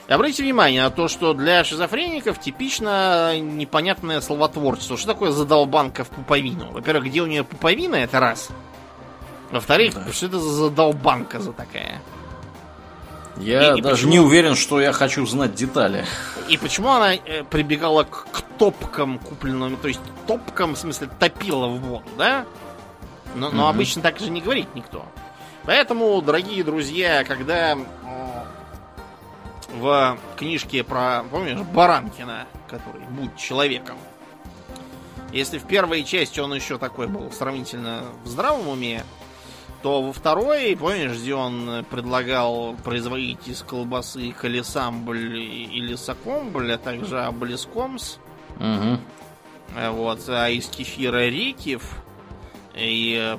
Обратите внимание на то, что для шизофреников типично непонятное словотворчество. Что такое задолбанка в пуповину? Во-первых, где у нее пуповина, это раз – во-вторых, да. что это за задолбанка за такая? Я и, даже почему... не уверен, что я хочу знать детали. И почему она э, прибегала к, к топкам купленным, то есть топкам, в смысле, топила в воду, да? Но, но угу. обычно так же не говорит никто. Поэтому, дорогие друзья, когда в книжке про, помнишь, Баранкина, который «Будь человеком», если в первой части он еще такой был сравнительно в здравом уме, то во второй, помнишь, где он предлагал производить из колбасы колесамбль или сокомбль, а также облескомс. Угу. Вот, а из кефира рекив. И,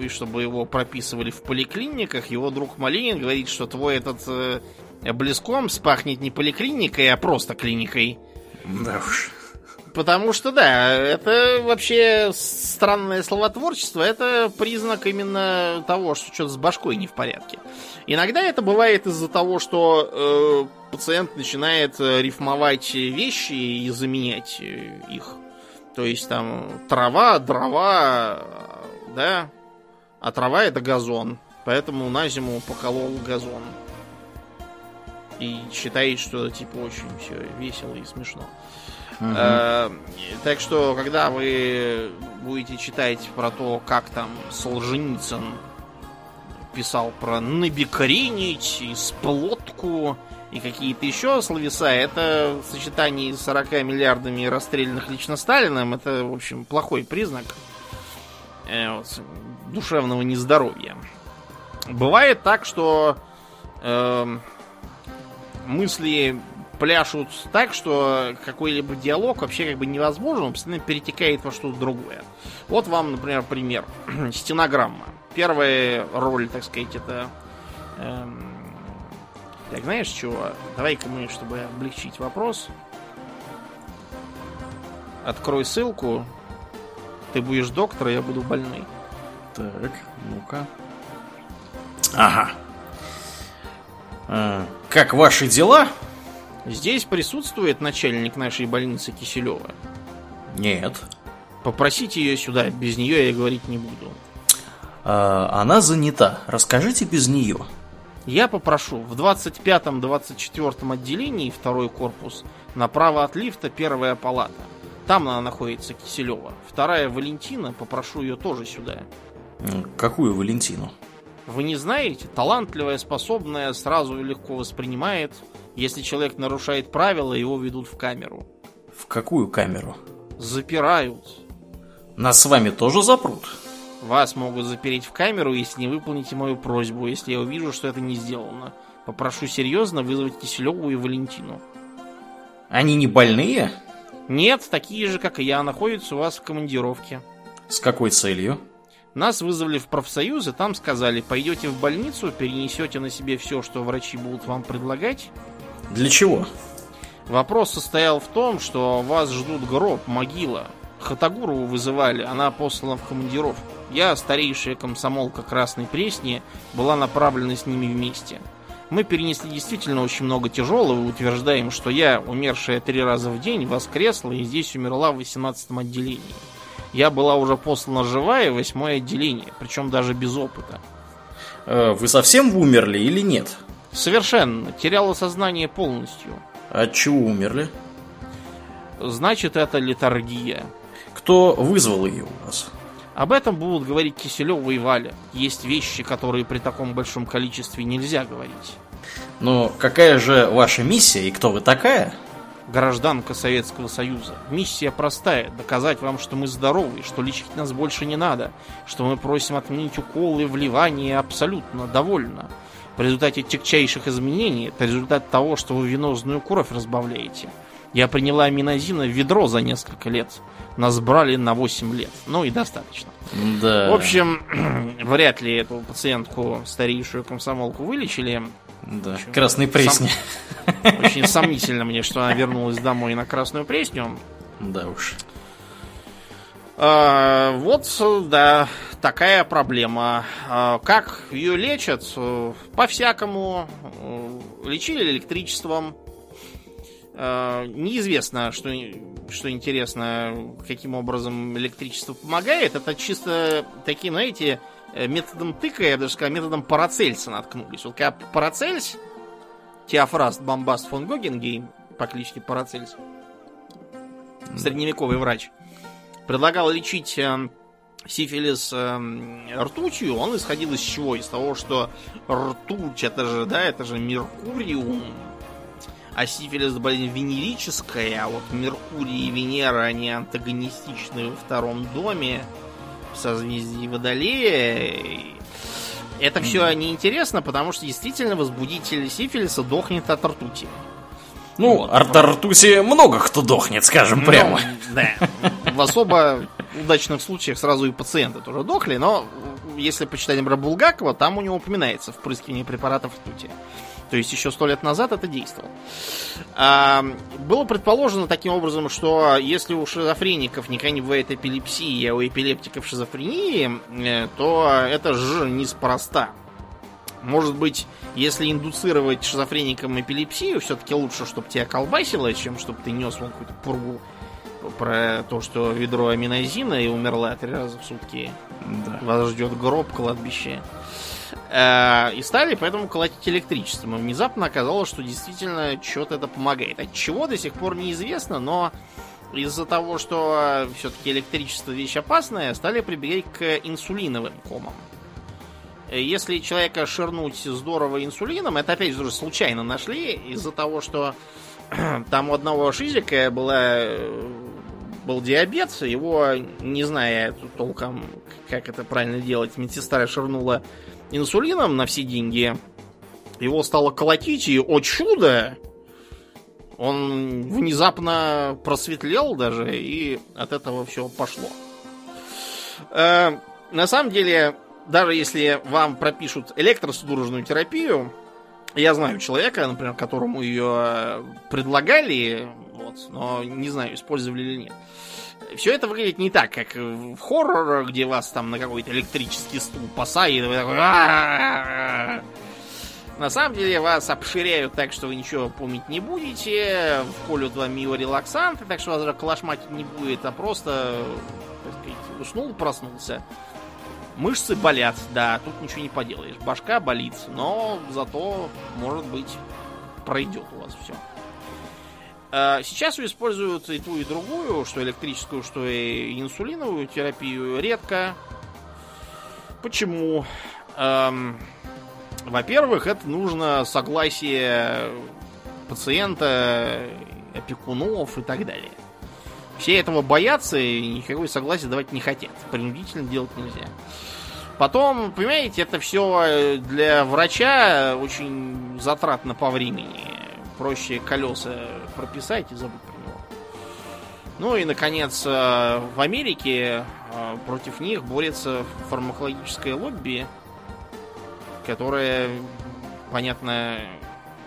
и чтобы его прописывали в поликлиниках, его друг Малинин говорит, что твой этот э, облескомс пахнет не поликлиникой, а просто клиникой. Да уж. Потому что, да, это вообще странное словотворчество, это признак именно того, что что-то с башкой не в порядке. Иногда это бывает из-за того, что э, пациент начинает э, рифмовать вещи и заменять э, их. То есть там трава, дрова, да, а трава это газон. Поэтому на зиму поколол газон. И считает, что типа очень все весело и смешно. Угу. так что, когда вы будете читать про то, как там Солженицын писал про набекоренить и сплотку и какие-то еще словеса, это в сочетании с 40 миллиардами расстрелянных лично Сталином, это, в общем, плохой признак э, вот, душевного нездоровья. Бывает так, что э, мысли пляшут так, что какой-либо диалог вообще как бы невозможен, он постоянно перетекает во что-то другое. Вот вам, например, пример. Стенограмма. Первая роль, так сказать, это Эм, так, знаешь чего? Давай-ка мы, чтобы облегчить вопрос, открой ссылку. Ты будешь доктор, а я буду больной. Так, ну-ка. Ага. А, как ваши дела? Здесь присутствует начальник нашей больницы Киселева. Нет. Попросите ее сюда, без нее я говорить не буду. А, она занята. Расскажите без нее. Я попрошу в 25-24 отделении второй корпус направо от лифта первая палата. Там она находится, Киселева. Вторая Валентина, попрошу ее тоже сюда. Какую Валентину? Вы не знаете? Талантливая, способная, сразу легко воспринимает. Если человек нарушает правила, его ведут в камеру. В какую камеру? Запирают. Нас с вами тоже запрут? Вас могут запереть в камеру, если не выполните мою просьбу, если я увижу, что это не сделано. Попрошу серьезно вызвать Киселеву и Валентину. Они не больные? Нет, такие же, как и я, находятся у вас в командировке. С какой целью? Нас вызвали в профсоюз, и там сказали, пойдете в больницу, перенесете на себе все, что врачи будут вам предлагать. Для чего? Вопрос состоял в том, что вас ждут гроб, могила. Хатагурову вызывали, она послана в командировку. Я, старейшая комсомолка Красной Пресни, была направлена с ними вместе. Мы перенесли действительно очень много тяжелого и утверждаем, что я, умершая три раза в день, воскресла и здесь умерла в 18 отделении. Я была уже послана живая восьмое отделение, причем даже без опыта. Э, вы совсем умерли или нет? Совершенно. Теряла сознание полностью. От чего умерли? Значит, это литургия. Кто вызвал ее у вас? Об этом будут говорить Киселева и Валя. Есть вещи, которые при таком большом количестве нельзя говорить. Но какая же ваша миссия и кто вы такая? Гражданка Советского Союза. Миссия простая. Доказать вам, что мы здоровы, что лечить нас больше не надо, что мы просим отменить уколы, вливания абсолютно довольно. В результате тягчайших изменений это результат того, что вы венозную кровь разбавляете. Я приняла аминозина в ведро за несколько лет. Нас брали на 8 лет. Ну и достаточно. Да. В общем, вряд ли эту пациентку, старейшую комсомолку, вылечили. Да, красной пресни. Сом... Очень сомнительно мне, что она вернулась домой на красную пресню. Да уж. А, вот, да, такая проблема. А, как ее лечат? По-всякому. Лечили электричеством. А, неизвестно, что, что интересно, каким образом электричество помогает. Это чисто такие, знаете, методом тыка, я даже сказал, методом Парацельса наткнулись. Вот когда Парацельс, Теофраст Бомбаст фон Гогенгейм, по кличке Парацельс, средневековый врач, предлагал лечить э, сифилис э, ртутью, он исходил из чего? Из того, что ртуть, это же, да, это же Меркуриум, а сифилис болезнь венерическая, а вот Меркурий и Венера, они антагонистичны во втором доме, в созвездии Водолея. Это все неинтересно, потому что действительно возбудитель сифилиса дохнет от ртути. Ну, вот. от ртути много кто дохнет, скажем прямо. Ну, да. В особо удачных случаях сразу и пациенты тоже дохли, но если почитать, например, Булгакова, там у него упоминается впрыскивание препаратов ртути. То есть еще сто лет назад это действовало. А, было предположено таким образом, что если у шизофреников никогда не бывает эпилепсии, а у эпилептиков шизофрении, э, то это же неспроста. Может быть, если индуцировать шизофреникам эпилепсию, все-таки лучше, чтобы тебя колбасило, чем чтобы ты нес вон какую-то пургу про то, что ведро аминозина и умерла три раза в сутки. Да. Вас ждет гроб, кладбище. Э, и стали поэтому колотить электричеством. И внезапно оказалось, что действительно что-то это помогает. От чего до сих пор неизвестно, но из-за того, что все-таки электричество вещь опасная, стали прибегать к инсулиновым комам. Если человека ширнуть здорово инсулином, это опять же случайно нашли, из-за того, что там у одного шизика была, был диабет, его, не зная толком, как это правильно делать, медсестра ширнула инсулином на все деньги. Его стало колотить, и, о чудо, он внезапно просветлел даже, и от этого все пошло. Э, на самом деле, даже если вам пропишут электросудорожную терапию, я знаю человека, например, которому ее предлагали, вот, но не знаю, использовали или нет. Все это выглядит не так, как в хоррор, где вас там на какой-то электрический стул посадят, и вы такой... На самом деле вас обширяют так, что вы ничего помнить не будете, вколют вам миорелаксанты, так что вас даже калашматить не будет, а просто, так сказать, уснул, проснулся. Мышцы болят, да, тут ничего не поделаешь. Башка болит, но зато, может быть, пройдет у вас все. А, сейчас используют и ту, и другую, что электрическую, что и инсулиновую терапию редко. Почему? Во-первых, это нужно согласие пациента, опекунов и так далее. Все этого боятся и никакой согласия давать не хотят. Принудительно делать нельзя. Потом, понимаете, это все для врача очень затратно по времени. Проще колеса прописать и забыть про него. Ну и, наконец, э, в Америке э, против них борется фармакологическое лобби, которая, понятно,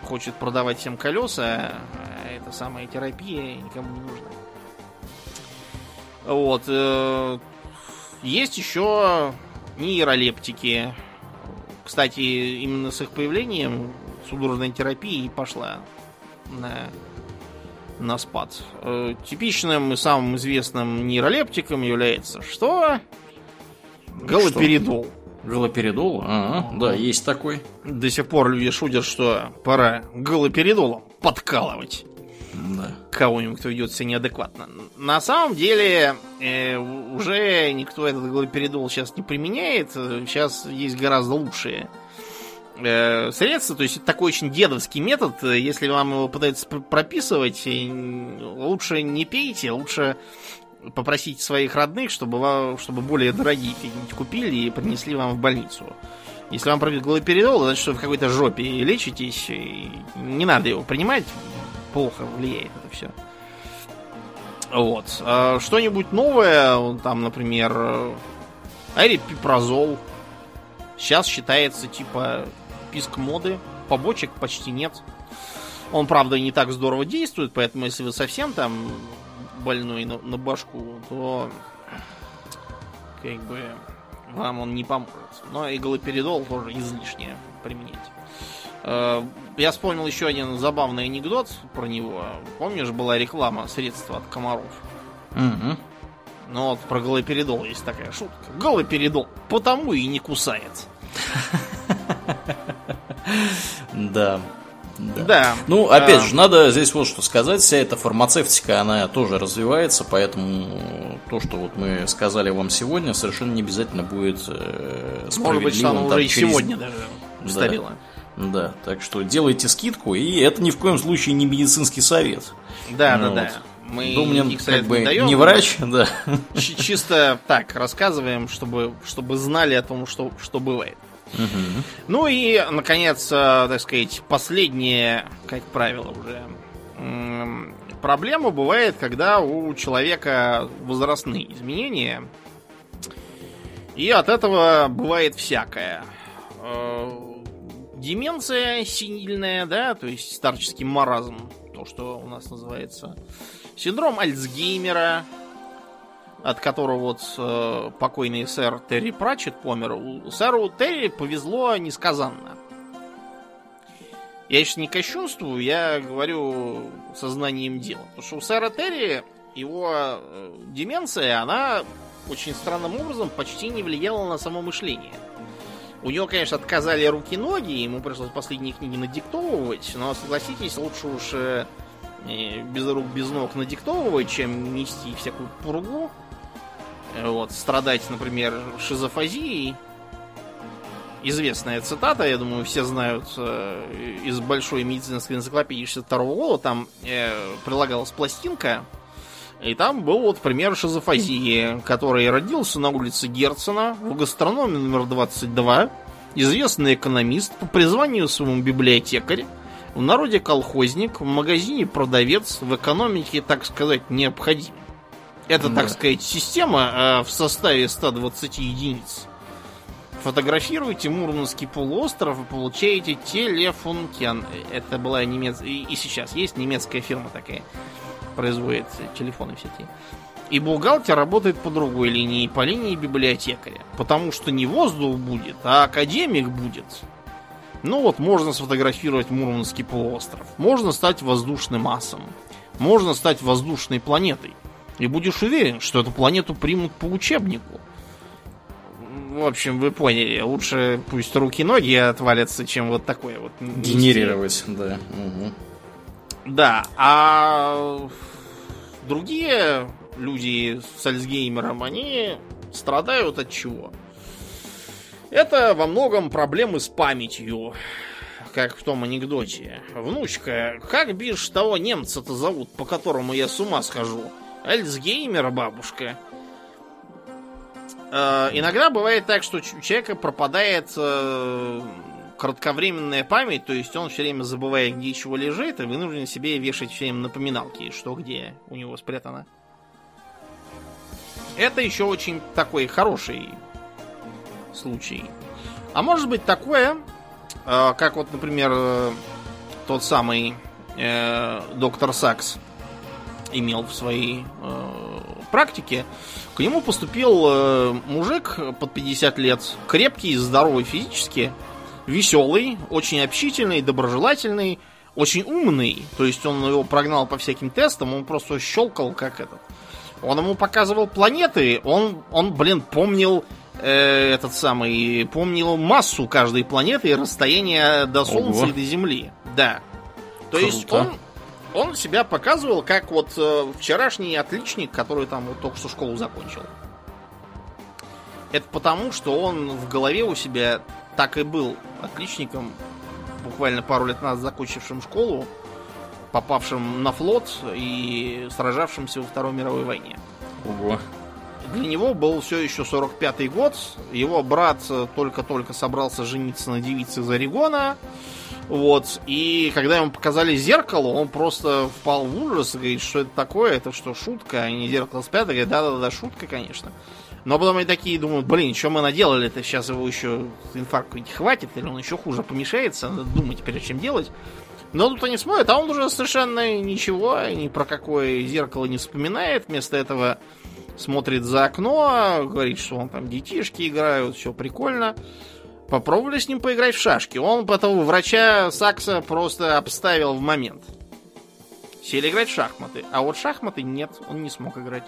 хочет продавать всем колеса, а эта самая терапия никому не нужна. Вот. Э, есть еще нейролептики. Кстати, именно с их появлением судорожная терапия и пошла на, на спад. Э, типичным и самым известным нейролептиком является что? Галоперидол. Что? Галоперидол? Ага, да, есть такой. До сих пор люди шутят, что пора галоперидолом подкалывать. Да. Кого-нибудь, кто ведет себя неадекватно. На самом деле, э, уже никто этот галоперидол сейчас не применяет. Сейчас есть гораздо лучшие э, средства. То есть это такой очень дедовский метод. Если вам его пытаются прописывать, лучше не пейте, лучше попросите своих родных, чтобы, вам, чтобы более дорогие какие-нибудь купили и принесли вам в больницу. Если вам пробит галоперидол, значит, что в какой-то жопе лечитесь, и не надо его принимать, плохо влияет это все. Вот. А что-нибудь новое, там, например, арипипрозол. Сейчас считается типа писк моды. Побочек почти нет. Он, правда, не так здорово действует, поэтому если вы совсем там больной на, на башку, то как бы вам он не поможет. Но и галоперидол тоже излишне применять. Э, я вспомнил еще один забавный анекдот про него. Помнишь, была реклама средства от комаров? Угу. Ну вот про галоперидол есть такая шутка. Галоперидол потому и не кусает. Да. Да. да. Ну, опять а... же, надо здесь вот что сказать. Вся эта фармацевтика, она тоже развивается, поэтому то, что вот мы сказали вам сегодня, совершенно не обязательно будет э, Может быть, оно уже и через... сегодня даже устарело. Да. да, так что делайте скидку, и это ни в коем случае не медицинский совет. Да, ну, да, вот. да. Мы Думнин как бы не, даем, не врач, да. Чисто так рассказываем, чтобы, чтобы знали о том, что, что бывает. Ну и, наконец, э, так сказать, последняя, как правило, уже проблема бывает, когда у человека возрастные изменения. И от этого бывает всякое. Э, деменция синильная, да, то есть старческий маразм, то, что у нас называется. Синдром Альцгеймера, от которого вот э, покойный сэр Терри Пратчет помер, у сэру Терри повезло несказанно. Я сейчас не кощунствую, я говорю сознанием дела. Потому что у сэра Терри его э, деменция, она очень странным образом почти не влияла на само мышление. У него, конечно, отказали руки-ноги, ему пришлось последние книги надиктовывать, но согласитесь, лучше уж э, без рук, без ног надиктовывать, чем нести всякую пургу. Вот, страдать, например, шизофазией. Известная цитата, я думаю, все знают э, из большой медицинской энциклопедии 62 года. Там э, прилагалась пластинка, и там был вот пример шизофазии, который родился на улице Герцена в гастрономе номер 22. Известный экономист, по призванию своему библиотекарь, в народе колхозник, в магазине продавец, в экономике, так сказать, необходим. Это, да. так сказать, система э, в составе 120 единиц. Фотографируйте Мурманский полуостров и получаете телефонкен. Это была немецкая... И сейчас есть немецкая фирма такая. Производит телефоны всякие. И бухгалтер работает по другой линии, по линии библиотекаря. Потому что не воздух будет, а академик будет. Ну вот, можно сфотографировать Мурманский полуостров. Можно стать воздушным асом. Можно стать воздушной планетой. И будешь уверен, что эту планету примут по учебнику. В общем, вы поняли. Лучше пусть руки-ноги отвалятся, чем вот такое вот. Генерировать, да. Угу. Да, а другие люди с Альцгеймером, они страдают от чего? Это во многом проблемы с памятью, как в том анекдоте. Внучка, как бишь того немца-то зовут, по которому я с ума схожу? Альцгеймер, бабушка. Э, иногда бывает так, что у человека пропадает э, кратковременная память, то есть он все время забывает, где чего лежит, и вынужден себе вешать все время напоминалки, что где у него спрятано. Это еще очень такой хороший случай. А может быть такое, э, как вот, например, э, тот самый э, доктор Сакс имел в своей практике. К нему поступил мужик под 50 лет, крепкий, здоровый физически, веселый, очень общительный, доброжелательный, очень умный. То есть он его прогнал по всяким тестам, он просто щелкал как этот. Он ему показывал планеты, он, он блин, помнил э, этот самый, помнил массу каждой планеты и расстояние до Солнца Ого. и до Земли. Да. То Круто. есть он, он себя показывал как вот э, вчерашний отличник, который там вот только что школу закончил. Это потому, что он в голове у себя так и был отличником, буквально пару лет назад закончившим школу, попавшим на флот и сражавшимся во Второй мировой войне. Ого для него был все еще 45-й год. Его брат только-только собрался жениться на девице из Орегона. Вот. И когда ему показали зеркало, он просто впал в ужас и говорит, что это такое, это что, шутка, а не зеркало спят. Говорит, да-да-да, шутка, конечно. Но потом они такие думают, блин, что мы наделали это сейчас его еще инфаркт хватит, или он еще хуже помешается, надо думать перед чем делать. Но тут они смотрят, а он уже совершенно ничего, ни про какое зеркало не вспоминает. Вместо этого смотрит за окно, говорит, что он там детишки играют, все прикольно. Попробовали с ним поиграть в шашки. Он потом врача Сакса просто обставил в момент. Сели играть в шахматы. А вот шахматы нет, он не смог играть.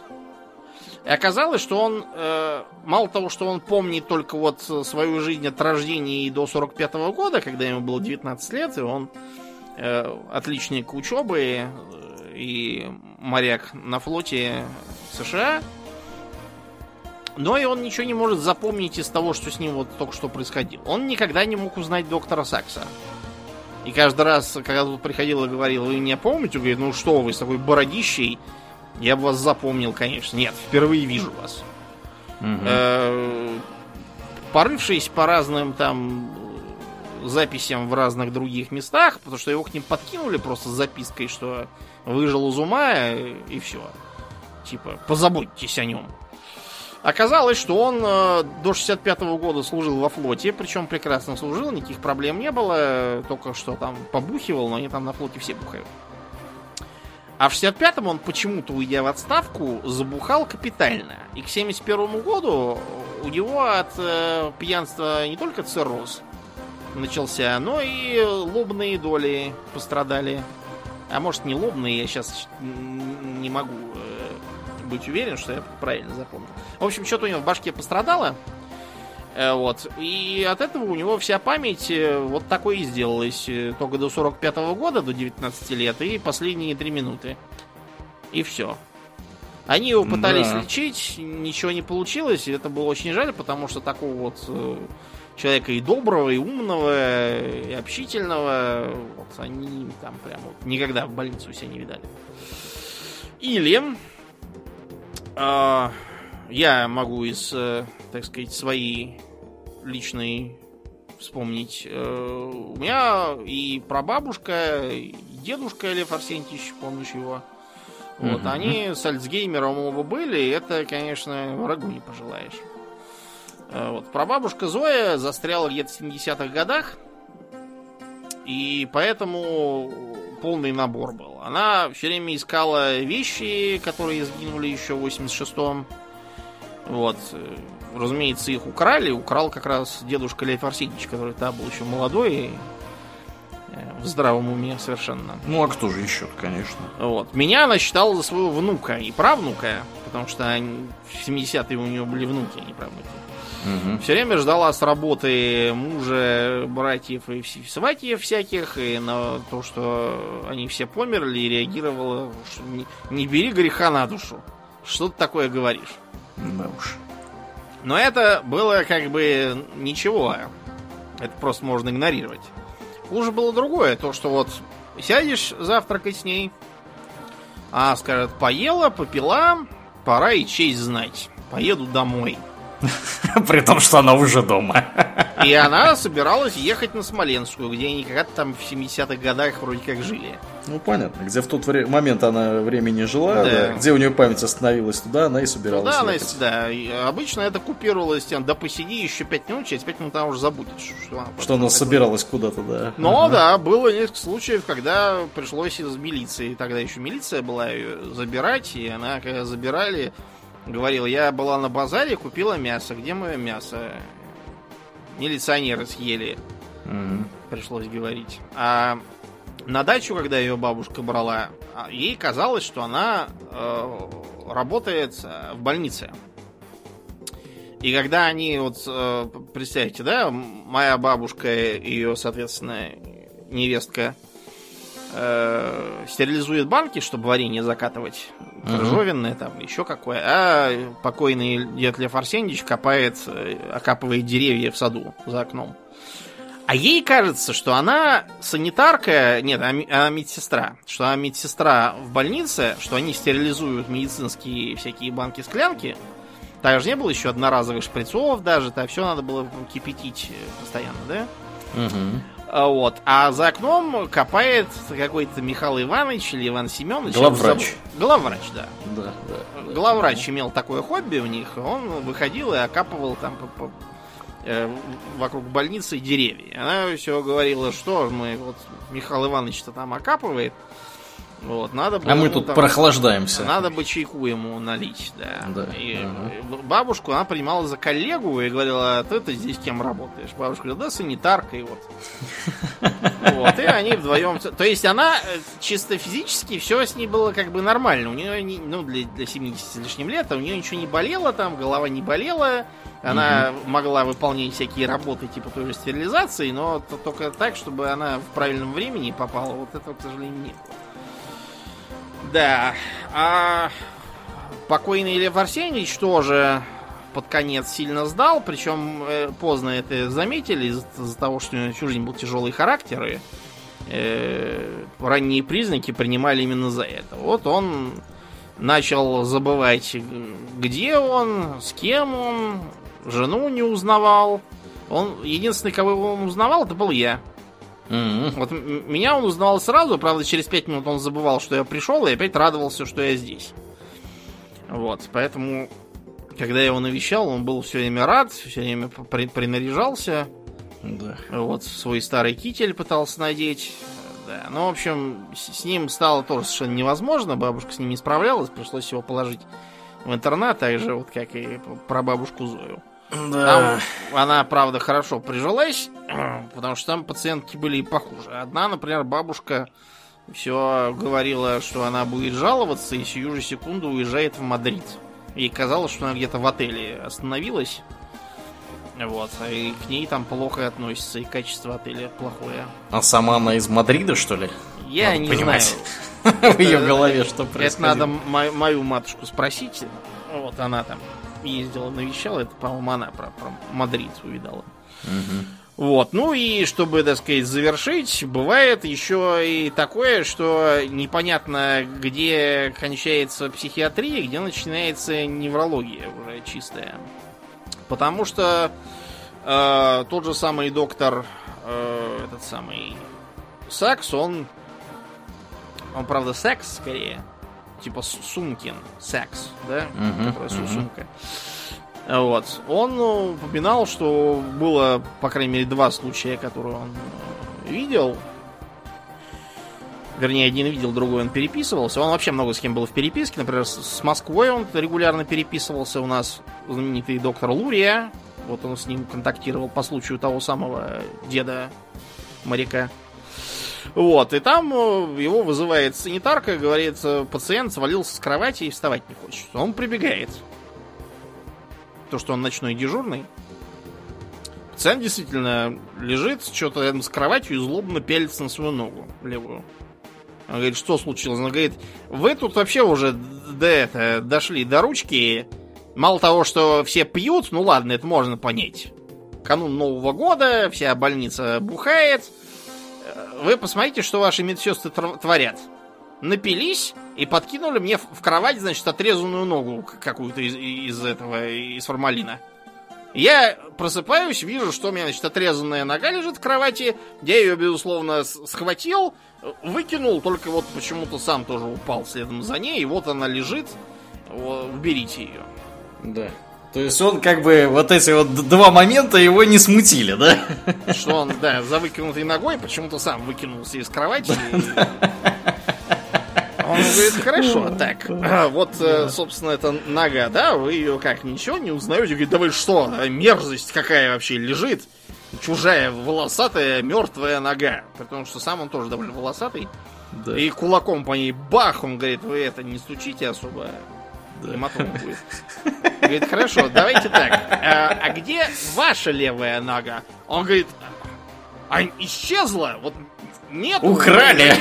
И оказалось, что он, э, мало того, что он помнит только вот свою жизнь от рождения и до 45 -го года, когда ему было 19 лет, и он э, отличник учебы э, и моряк на флоте США, но и он ничего не может запомнить из того, что с ним вот только что происходило. Он никогда не мог узнать доктора Сакса. И каждый раз, когда тут приходил и говорил, вы меня помните? Он говорит, ну что вы, с такой бородищей, я бы вас запомнил, конечно. Нет, впервые вижу вас. Угу. Порывшись по разным там записям в разных других местах, потому что его к ним подкинули просто с запиской, что выжил из ума и все. Типа, позаботьтесь о нем. Оказалось, что он э, до 65 -го года служил во флоте, причем прекрасно служил, никаких проблем не было, только что там побухивал, но они там на флоте все бухают. А в 65-м он почему-то, уйдя в отставку, забухал капитально. И к 71 году у него от э, пьянства не только цирроз начался, но и лобные доли пострадали. А может не лобные, я сейчас не могу э, быть уверен, что я правильно запомнил. В общем, что-то у него в башке пострадало. Э, вот. И от этого у него вся память э, вот такой и сделалась. Только до 45 -го года, до 19 лет, и последние 3 минуты. И все. Они его пытались да. лечить, ничего не получилось, и это было очень жаль, потому что такого вот человека и доброго, и умного, и общительного. Вот они там прям вот никогда в больницу себя не видали. Или э, я могу из, э, так сказать, своей личной вспомнить. Э, у меня и прабабушка, и дедушка Лев Арсентьевич, помнишь его? Вот, mm-hmm. они с Альцгеймером оба были, и это, конечно, врагу не пожелаешь. Э, Вот. Прабабушка Зоя застряла где-то в 70-х годах. И поэтому полный набор был. Она все время искала вещи, которые сгинули еще в 86-м. Вот. Э, Разумеется, их украли. Украл как раз дедушка Лев Арсеньевич, который тогда был еще молодой и э, в здравом уме совершенно. Ну, а кто же еще конечно. Вот. Меня она считала за своего внука и правнука, потому что они- в 70-е у нее были внуки, а не правнуки. Мгм. Все время ждала с работы мужа, братьев и сватьев всяких, и на то, что они все померли, и реагировала, что не, не бери греха на душу. Что ты такое говоришь? Да уж. Но это было как бы ничего. Это просто можно игнорировать. Хуже было другое, то, что вот сядешь завтракать с ней, а скажет, поела, попила, пора и честь знать. Поеду домой. При том, что она уже дома. И она собиралась ехать на Смоленскую, где они когда-то там в 70-х годах вроде как жили. Ну, понятно. Где в тот вре- момент она времени жила, Да. да, где у нее память остановилась, туда она и собиралась Да, она, ехать. да, и обычно это купировалось тем, да посиди еще 5 минут, через 5 минут она уже забудет, что она, Что она собиралась куда-то, да. Но Ага. да, было несколько случаев, когда пришлось из милиции, тогда еще милиция была ее забирать, и она, когда забирали, говорила, я была на базаре, купила мясо, где мое мясо? Милиционеры съели, Мгм. пришлось говорить. А на дачу, когда ее бабушка брала, а, ей казалось, что она э, работает э, в больнице. И когда они, вот, э, представьте, да, моя бабушка и ее, соответственно, невестка э, стерилизует банки, чтобы варенье закатывать, Крыжовенное там, еще какое, а покойный дед Лев Арсеньевич копает, э, окапывает деревья в саду за окном. А ей кажется, что она санитарка, нет, а ми- а медсестра, что она медсестра в больнице, что они стерилизуют медицинские всякие банки-склянки. Так же не было еще одноразовых шприцов даже, так все надо было кипятить э, постоянно, да? Мгм. А Вот. А за окном копает какой-то Михаил Иванович или Иван Семенович. Главврач. Забыл. Главврач, да. Да, да. Главврач имел такое хобби у них. Он выходил и окапывал там по- по- э, вокруг больницы деревья. Она все говорила, что мы вот Михаил Иванович-то там окапывает. Вот, надо бы А мы тут там- прохлаждаемся. Надо бы чайку ему налить, да. Да, И ага. бабушку она принимала за коллегу и говорила, а ты-то здесь кем работаешь? Бабушка говорила, да, санитаркой вот. Вот, и они вдвоем... То есть она э, чисто физически, все с ней было как бы нормально. У нее, не- ну, для, для 70 с лишним лет, у нее ничего не болело там, голова не болела. Она могла выполнять всякие работы типа той же стерилизации, но то- только так, чтобы она в правильном времени попала. Вот этого, к сожалению, нет. Да. А покойный Лев Арсеньевич тоже под конец сильно сдал, причем э, поздно это заметили из- из-за того, что у него всю жизнь был тяжелый характер, и э, ранние признаки принимали именно за это. Вот он начал забывать, где он, с кем он, жену не узнавал. Он единственный, кого он узнавал, это был я. Мгм. Вот меня он узнавал сразу, правда, через пять минут он забывал, что я пришел, и опять радовался, что я здесь. Вот, поэтому, когда я его навещал, он был все время рад, все время при- принаряжался. Да. Вот, свой старый китель пытался надеть. Да, ну, в общем, с, с ним стало тоже совершенно невозможно. Бабушка с ним не справлялась, пришлось его положить в интернат, так же, вот как и про бабушку Зою. Да. Там она, правда, хорошо прижилась, потому что там пациентки были и похуже. Одна, например, бабушка все говорила, что она будет жаловаться, и сию же секунду уезжает в Мадрид. Ей казалось, что она где-то в отеле остановилась. Вот, и к ней там плохо относятся, и качество отеля плохое. А сама она из Мадрида, что ли? Я Надо не понимать. знаю. В ее голове что Это происходит. надо мо- мою матушку спросить. Вот она там ездила, навещала. Это, по-моему, она про, про Мадрид увидала. Вот, ну и чтобы, так сказать, завершить, бывает еще и такое, что непонятно, где кончается психиатрия, где начинается неврология уже чистая. Потому что э, тот же самый доктор, э, этот самый Сакс, он, он, правда, секс скорее, типа Сумкин, секс, да, Мгм, которая мгм. сумка. Вот. Он ну, упоминал, что было, по крайней мере, два случая, которые он э, видел. Вернее, один видел, другой он переписывался. Он вообще много с кем был в переписке. Например, с Москвой он регулярно переписывался. У нас знаменитый доктор Лурия. Вот он с ним контактировал по случаю того самого деда моряка. Вот, и там э, его вызывает санитарка, говорит, э, пациент свалился с кровати и вставать не хочет. Он прибегает. То, что он ночной дежурный. Пациент действительно лежит, что-то рядом с кроватью и злобно пялится на свою ногу левую. Он говорит, что случилось? Он говорит, вы тут вообще уже до это, дошли до ручки. Мало того, что все пьют, ну ладно, это можно понять. Канун Нового года, вся больница бухает. Вы посмотрите, что ваши медсестры творят. Напились и подкинули мне в кровать, значит, отрезанную ногу какую-то из, из этого, из формалина. Я просыпаюсь, вижу, что у меня, значит, отрезанная нога лежит в кровати. Я ее, безусловно, схватил, Выкинул, только вот почему-то сам тоже упал следом за ней, и вот она лежит. Уберите ее. Да. То есть он как бы вот эти вот два момента его не смутили, да? Что он, да, за выкинутой ногой почему-то сам выкинулся из кровати. Он говорит, хорошо, так, вот, э, собственно, это нога, да, вы ее как, ничего не узнаете? Говорит, да вы что, мерзость какая вообще лежит? чужая волосатая мертвая нога. Потому что сам он тоже довольно волосатый. Да. И кулаком по ней бах, он говорит, вы это не стучите особо. Да. Гематома будет. Говорит, хорошо, давайте так. А, а где ваша левая нога? Он говорит, а исчезла? Вот нет. Украли.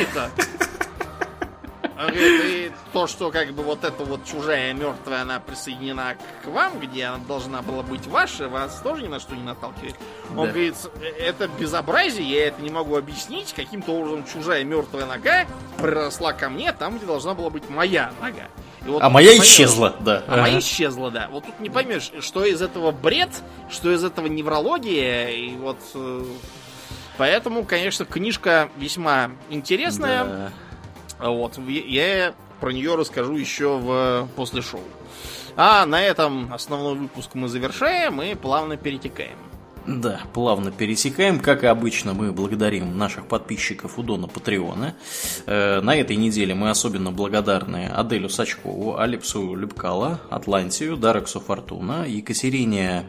И то, что как бы вот эта вот чужая мертвая, она присоединена к вам, где она должна была быть ваша, вас тоже ни на что не наталкивает. Он да. говорит, это безобразие, я это не могу объяснить. Каким-то образом чужая мертвая нога приросла ко мне там, где должна была быть моя нога. вот а моя поймешь, исчезла, да. А ага. моя исчезла, да. Вот тут не поймешь, что из этого бред, что из этого неврология, и вот... Э, поэтому, конечно, книжка весьма интересная. Да. Вот, я про нее расскажу еще в после шоу. А на этом основной выпуск мы завершаем и плавно перетекаем. Да, плавно пересекаем. Как и обычно, мы благодарим наших подписчиков у Дона Патреона. Э, на этой неделе мы особенно благодарны Аделю Сачкову, Алипсу Любкала, Атлантию, Дарексу Фортуна, Екатерине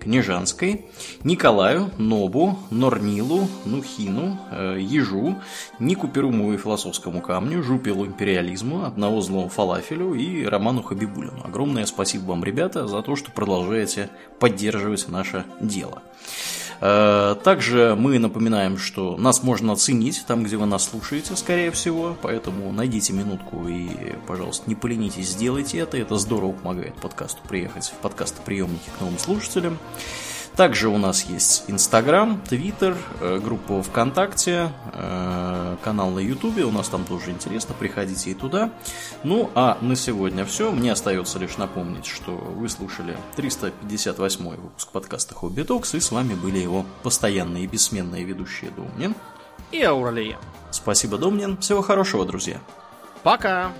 Княжанской, Николаю, Нобу, Норнилу, Нухину, э, Ежу, Нику Перуму и Философскому камню, Жупилу Империализму, Одного злому Фалафелю и Роману Хабибулину. Огромное спасибо вам, ребята, за то, что продолжаете поддерживать наше дело. Э, также мы напоминаем, что нас можно оценить там, где вы нас слушаете, скорее всего. Поэтому найдите минутку и, пожалуйста, не поленитесь, сделайте это. Это здорово помогает подкасту приехать в подкастоприемники к новым слушателям. Также у нас есть Инстаграм, Твиттер, э, группа ВКонтакте, э, канал на Ютубе. У нас там тоже интересно, приходите и туда. Ну, а на сегодня все. Мне остается лишь напомнить, что вы слушали 358 выпуск подкаста Хобби Токс, и с вами были его постоянные и бессменные ведущие Домнин и Ауралия. Спасибо, Домнин. Всего хорошего, друзья. Пока!